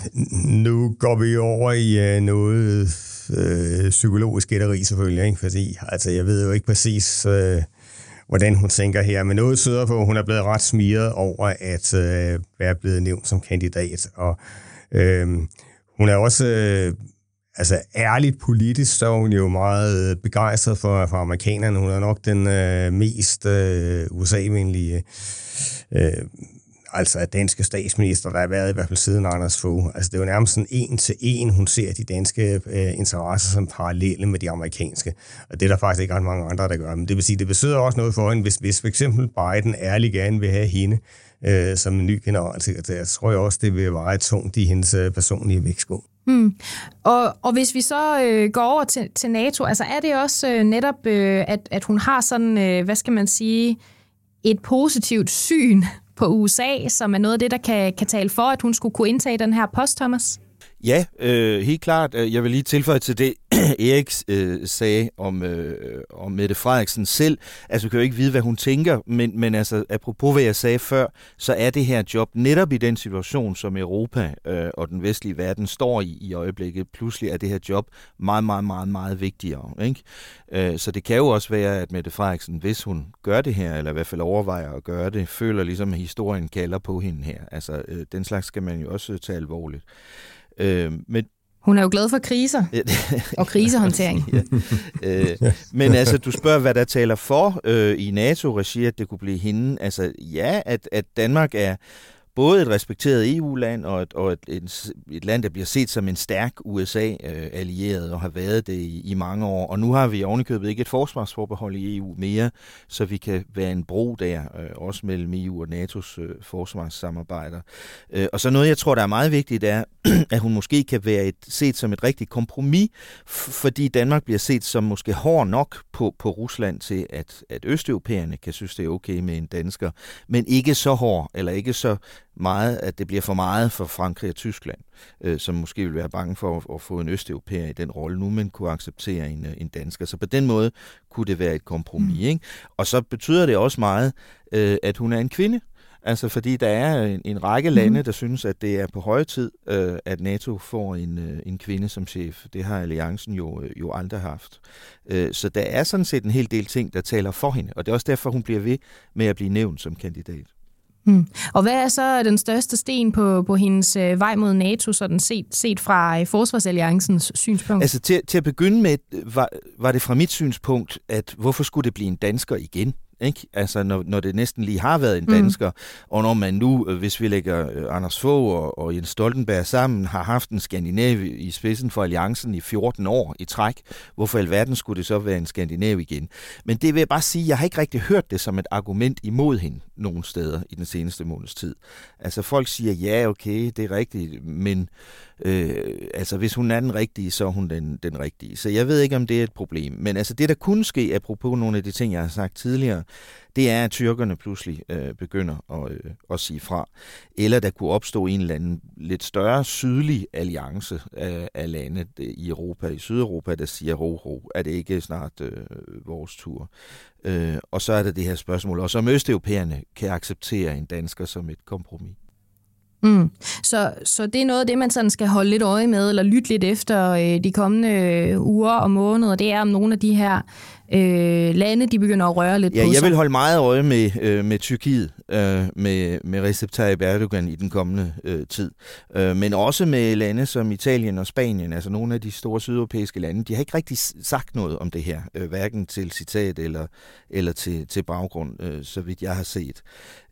nu går vi over i øh, noget øh, psykologisk gætteri selvfølgelig, ikke? fordi altså, jeg ved jo ikke præcis, øh, hvordan hun tænker her, men noget tyder på, hun er blevet ret smiret over at øh, være blevet nævnt som kandidat, og øh, hun er også... Øh, altså ærligt politisk, så er hun jo meget begejstret for, for amerikanerne. Hun er nok den øh, mest øh, USA-venlige øh, altså af danske statsminister, der har været i hvert fald siden Anders Fogh. Altså det er jo nærmest sådan en til en, hun ser de danske øh, interesser som parallelle med de amerikanske. Og det er der faktisk ikke ret mange andre, der gør. Men det vil sige, det betyder også noget for hende, hvis, hvis for eksempel Biden ærlig gerne vil have hende øh, som en ny generalsekretær. Jeg tror jeg også, det vil veje tungt i hendes øh, personlige vægtskål. Mm. Og, og hvis vi så øh, går over til, til NATO, altså er det også øh, netop, øh, at, at hun har sådan, øh, hvad skal man sige, et positivt syn på USA, som er noget af det, der kan, kan tale for, at hun skulle kunne indtage den her post, Thomas? Ja, øh, helt klart. Øh, jeg vil lige tilføje til det, Erik øh, sagde om, øh, om Mette Frederiksen selv. Altså, vi kan jo ikke vide, hvad hun tænker, men, men altså, apropos hvad jeg sagde før, så er det her job netop i den situation, som Europa øh, og den vestlige verden står i i øjeblikket. Pludselig er det her job meget, meget, meget, meget vigtigere. Ikke? Øh, så det kan jo også være, at Mette Frederiksen, hvis hun gør det her, eller i hvert fald overvejer at gøre det, føler ligesom, at historien kalder på hende her. Altså, øh, den slags skal man jo også tage alvorligt. Øh, men hun er jo glad for kriser og krisehåndtering. ja. øh, men altså, du spørger, hvad der taler for øh, i NATO-regi, at det kunne blive hende. Altså, ja, at, at Danmark er både et respekteret EU-land og, et, og et, et, et land, der bliver set som en stærk USA-allieret øh, og har været det i, i mange år. Og nu har vi ovenikøbet ikke et forsvarsforbehold i EU mere, så vi kan være en bro der, øh, også mellem EU og NATO's øh, forsvarssamarbejder. Øh, og så noget, jeg tror, der er meget vigtigt, er, at hun måske kan være et, set som et rigtigt kompromis, fordi Danmark bliver set som måske hård nok på, på Rusland til, at, at østeuropæerne kan synes, det er okay med en dansker, men ikke så hård, eller ikke så meget, at det bliver for meget for Frankrig og Tyskland, øh, som måske vil være bange for at, at få en østeuropæer i den rolle nu, men kunne acceptere en, øh, en dansker. Så på den måde kunne det være et kompromis. Mm. Ikke? Og så betyder det også meget, øh, at hun er en kvinde. Altså fordi der er en, en række mm. lande, der synes, at det er på høje tid, øh, at NATO får en, øh, en kvinde som chef. Det har alliancen jo, øh, jo aldrig haft. Øh, så der er sådan set en hel del ting, der taler for hende, og det er også derfor, hun bliver ved med at blive nævnt som kandidat. Mm. Og hvad er så den største sten på, på hendes øh, vej mod NATO, sådan set, set fra øh, Forsvarsalliancens synspunkt? Altså til, til at begynde med, øh, var, var det fra mit synspunkt, at hvorfor skulle det blive en dansker igen? Ikke? Altså, når, når det næsten lige har været en mm. dansker, mm. og når man nu, øh, hvis vi lægger øh, Anders Fogh og, og Jens Stoltenberg sammen, har haft en skandinav i spidsen for alliancen i 14 år i træk, hvorfor i alverden skulle det så være en skandinav igen? Men det vil jeg bare sige, jeg har ikke rigtig hørt det som et argument imod hende nogen steder i den seneste måneds tid. Altså, folk siger, ja, okay, det er rigtigt, men Øh, altså, hvis hun er den rigtige, så er hun den, den rigtige. Så jeg ved ikke, om det er et problem. Men altså, det der kunne ske, apropos nogle af de ting, jeg har sagt tidligere, det er, at tyrkerne pludselig øh, begynder at, øh, at sige fra. Eller der kunne opstå en eller anden lidt større sydlig alliance af, af lande øh, i Europa, i Sydeuropa, der siger, ho, ho, er det ikke snart øh, vores tur? Øh, og så er der det her spørgsmål, og om østeuropæerne kan acceptere en dansker som et kompromis. Mm. Så, så det er noget af det, man sådan skal holde lidt øje med, eller lytte lidt efter øh, de kommende øh, uger og måneder. Det er om nogle af de her øh, lande, de begynder at røre lidt ja, på jeg vil holde meget øje med, øh, med Tyrkiet, øh, med, med Recep Tayyip Erdogan i den kommende øh, tid. Øh, men også med lande som Italien og Spanien, altså nogle af de store sydeuropæiske lande. De har ikke rigtig sagt noget om det her, øh, hverken til citat eller, eller til, til baggrund, øh, så vidt jeg har set.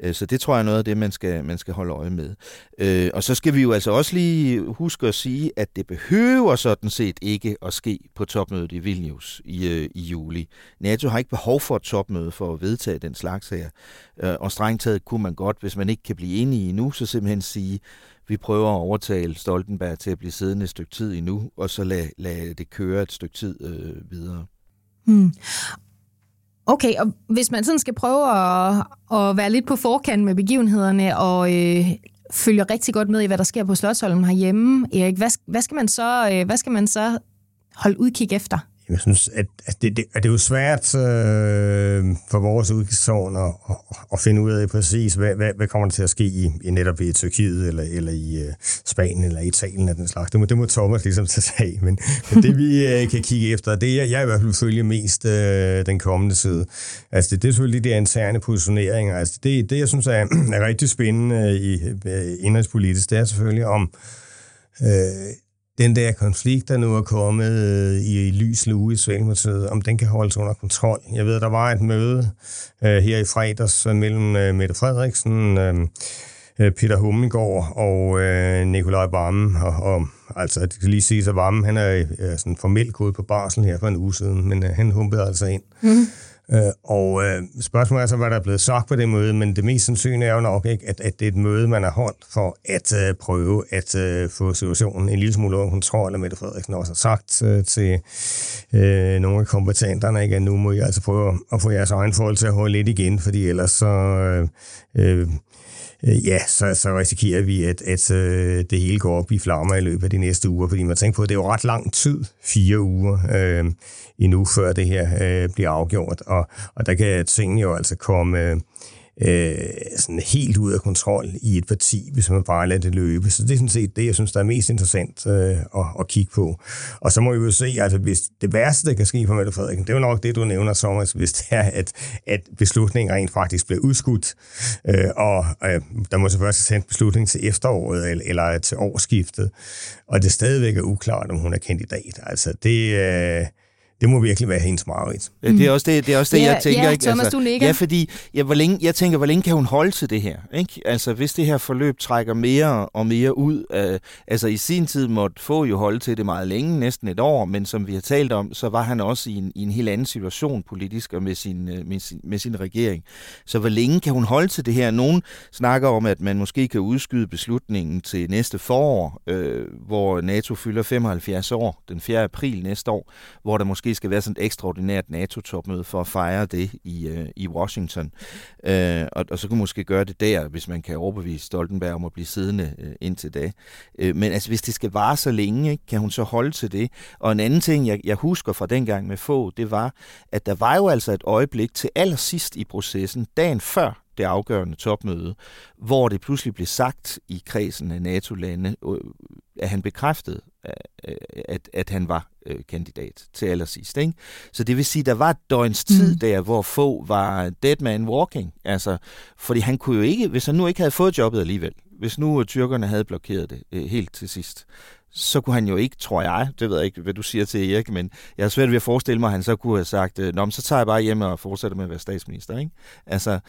Øh, så det tror jeg er noget af det, man skal, man skal holde øje med. Øh, og så skal vi jo altså også lige huske at sige, at det behøver sådan set ikke at ske på topmødet i Vilnius i, øh, i juli. NATO har ikke behov for et topmøde for at vedtage den slags her. Øh, og strengt taget kunne man godt, hvis man ikke kan blive enige nu, så simpelthen sige, vi prøver at overtale Stoltenberg til at blive siddende et stykke tid endnu, og så lade, lade det køre et stykke tid øh, videre. Hmm. Okay, og hvis man sådan skal prøve at, at være lidt på forkant med begivenhederne og øh, følge rigtig godt med i, hvad der sker på Slottsholmen herhjemme, Erik, hvad, hvad, skal man så, øh, hvad skal man så holde udkig efter? Jeg synes, at, at, det, det, at det er jo svært øh, for vores udgiftsårn at, at, at finde ud af præcis, hvad, hvad, hvad kommer der til at ske i, i netop i Tyrkiet, eller, eller i uh, Spanien, eller Italien eller den slags. Det må, det må Thomas ligesom tage sig men, men det vi øh, kan kigge efter, det er, jeg i hvert fald følger mest øh, den kommende side. Altså det, det er selvfølgelig de interne positioneringer. Altså det, det jeg synes er, er rigtig spændende øh, i øh, indrigspolitisk, det er selvfølgelig om Øh, den der konflikt, der nu er kommet øh, i lys lue i Socialdemokratiet, om den kan holdes under kontrol. Jeg ved, der var et møde øh, her i fredags øh, mellem øh, Mette Frederiksen, øh, øh, Peter Hummelgaard og øh, Nikolaj Vammen. Og, og, altså, det kan lige sige, at Vammen han er øh, sådan formelt gået på barsel her for en uge siden, men øh, han humpede altså ind. Mm. Øh, og øh, spørgsmålet er så, hvad der er blevet sagt på det møde, men det mest sandsynlige er jo nok ikke, at, at det er et møde, man har holdt for at øh, prøve at øh, få situationen en lille smule under kontrol, og Mette Frederiksen også har sagt øh, til øh, nogle af kompetenterne, ikke, at nu må I altså prøve at få jeres egen forhold til at holde lidt igen, fordi ellers så... Øh, øh, ja, så, så risikerer vi, at, at øh, det hele går op i flammer i løbet af de næste uger, fordi man tænker på, at det er jo ret lang tid, fire uger, øh, endnu før det her øh, bliver afgjort, og, og der kan tingene jo altså komme... Øh, øh, sådan helt ud af kontrol i et parti, hvis man bare lader det løbe. Så det er sådan set det, jeg synes, der er mest interessant øh, at, at kigge på. Og så må vi jo se, altså, hvis det værste, der kan ske for Mette Frederiksen, det er jo nok det, du nævner, Thomas, hvis det er, at, at beslutningen rent faktisk bliver udskudt, øh, og øh, der må så først sendt beslutning til efteråret eller, eller til årsskiftet, og det stadigvæk er uklart, om hun er kandidat. Altså det... Øh, det må virkelig være hendes mareridt. Mm. Det er også det, det, er også det ja, jeg tænker. Ja, ikke? Thomas, altså, du nikker. Ja, fordi ja, hvor længe, jeg tænker, hvor længe kan hun holde til det her? Ikke? Altså, hvis det her forløb trækker mere og mere ud. Øh, altså, i sin tid måtte få jo holde til det meget længe, næsten et år, men som vi har talt om, så var han også i en, i en helt anden situation politisk og med sin, øh, med, sin, med sin regering. Så hvor længe kan hun holde til det her? Nogen snakker om, at man måske kan udskyde beslutningen til næste forår, øh, hvor NATO fylder 75 år, den 4. april næste år, hvor der måske skal være sådan et ekstraordinært NATO-topmøde for at fejre det i, øh, i Washington. Øh, og, og så kunne man måske gøre det der, hvis man kan overbevise Stoltenberg om at blive siddende øh, indtil da. Øh, men altså, hvis det skal vare så længe, ikke, kan hun så holde til det? Og en anden ting, jeg, jeg husker fra dengang med få, det var, at der var jo altså et øjeblik til allersidst i processen, dagen før det afgørende topmøde, hvor det pludselig blev sagt i kredsen af NATO-lande, øh, at han bekræftede, at, at han var øh, kandidat til allersidst. Ikke? Så det vil sige, der var et døgns tid mm. der, hvor få var dead man walking. Altså, fordi han kunne jo ikke, hvis han nu ikke havde fået jobbet alligevel, hvis nu tyrkerne havde blokeret det øh, helt til sidst, så kunne han jo ikke, tror jeg, det ved jeg ikke, hvad du siger til Erik, men jeg har svært ved at forestille mig, at han så kunne have sagt, Nå, så tager jeg bare hjem og fortsætter med at være statsminister. Ikke? Altså,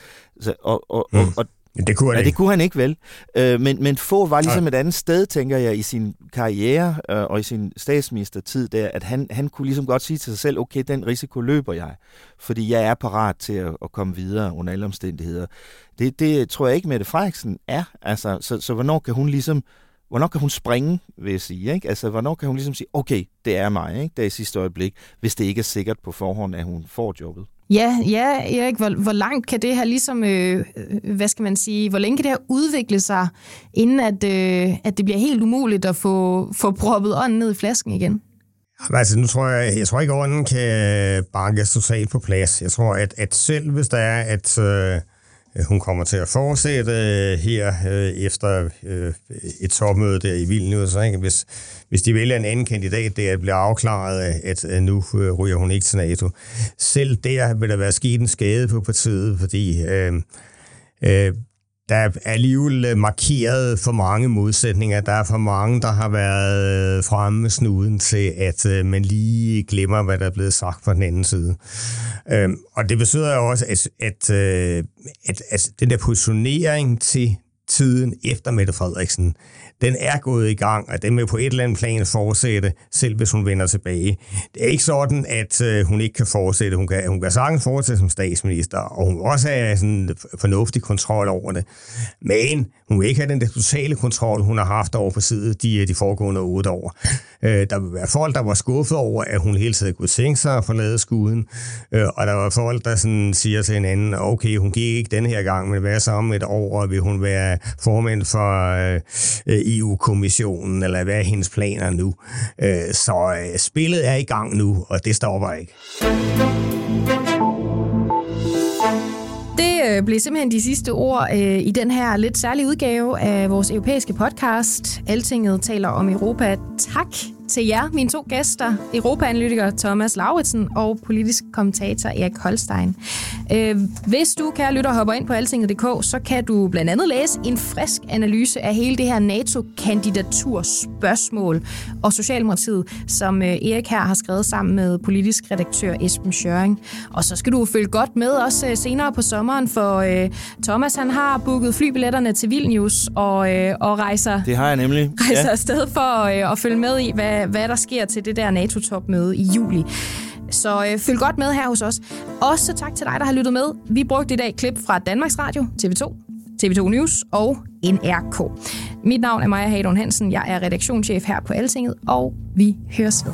så, og, og, mm. og, og men det kunne han ja, ikke. det kunne han ikke vel. Øh, men, men få var ligesom et andet sted, tænker jeg, i sin karriere øh, og i sin statsministertid der, at han, han kunne ligesom godt sige til sig selv, okay, den risiko løber jeg, fordi jeg er parat til at, at komme videre under alle omstændigheder. Det, det tror jeg ikke, Mette Frederiksen er. Altså, så, så hvornår kan hun ligesom hvornår kan hun springe, vil jeg sige, ikke? Altså, hvornår kan hun ligesom sige, okay, det er mig, ikke? Det er i sidste øjeblik, hvis det ikke er sikkert på forhånd, at hun får jobbet. Ja, ja Erik, hvor, hvor langt kan det her ligesom, øh, hvad skal man sige, hvor længe kan det her udvikle sig, inden at, øh, at det bliver helt umuligt at få, få proppet ånden ned i flasken igen? Altså, nu tror jeg, jeg tror ikke, at ånden kan bankes totalt på plads. Jeg tror, at, at selv hvis der er, at øh, Øh, hun kommer til at fortsætte øh, her øh, efter øh, et topmøde der i Vilnius, ikke? Hvis, hvis de vælger en anden kandidat, det bliver afklaret, at, øh, nu øh, ryger hun ikke til NATO. Selv der vil der være sket en skade på partiet, fordi øh, øh, der er alligevel øh, markeret for mange modsætninger. Der er for mange, der har været øh, fremme med snuden til, at øh, man lige glemmer, hvad der er blevet sagt fra den anden side. Øhm, og det betyder jo også, at, at, øh, at, at den der positionering til tiden efter Mette Frederiksen, den er gået i gang, og den vil på et eller andet plan fortsætte, selv hvis hun vender tilbage. Det er ikke sådan, at øh, hun ikke kan fortsætte. Hun kan, hun kan sagtens fortsætte som statsminister, og hun vil også have sådan fornuftig kontrol over det. Men hun vil ikke have den der totale kontrol, hun har haft over på side de, øh, de foregående otte år. Øh, der vil være folk, der var skuffet over, at hun hele tiden kunne tænke sig at forlade skuden, øh, og der var folk, der sådan siger til hinanden, okay, hun gik ikke den her gang, men hvad så om et år, vil hun være formand for øh, øh EU-kommissionen, eller hvad er hendes planer nu? Øh, så øh, spillet er i gang nu, og det stopper ikke. Øh, blev simpelthen de sidste ord øh, i den her lidt særlige udgave af vores europæiske podcast. Altinget taler om Europa. Tak til jer, mine to gæster, Europaanalytiker Thomas Lauritsen og politisk kommentator Erik Holstein. Øh, hvis du, kære lytter, hopper ind på altinget.dk, så kan du blandt andet læse en frisk analyse af hele det her NATO-kandidaturspørgsmål og Socialdemokratiet, som øh, Erik her har skrevet sammen med politisk redaktør Esben Schøring. Og så skal du følge godt med også øh, senere på sommeren, for øh, Thomas han har booket flybilletterne til Vilnius og, øh, og rejser, Det har jeg nemlig. rejser Ja. afsted for øh, at følge med i, hvad, hvad der sker til det der NATO-topmøde i juli. Så øh, følg godt med her hos os. Også tak til dig, der har lyttet med. Vi brugte i dag klip fra Danmarks Radio, TV2, TV2 News og NRK. Mit navn er Maja Hadon Hansen. Jeg er redaktionschef her på Altinget, og vi høres ved.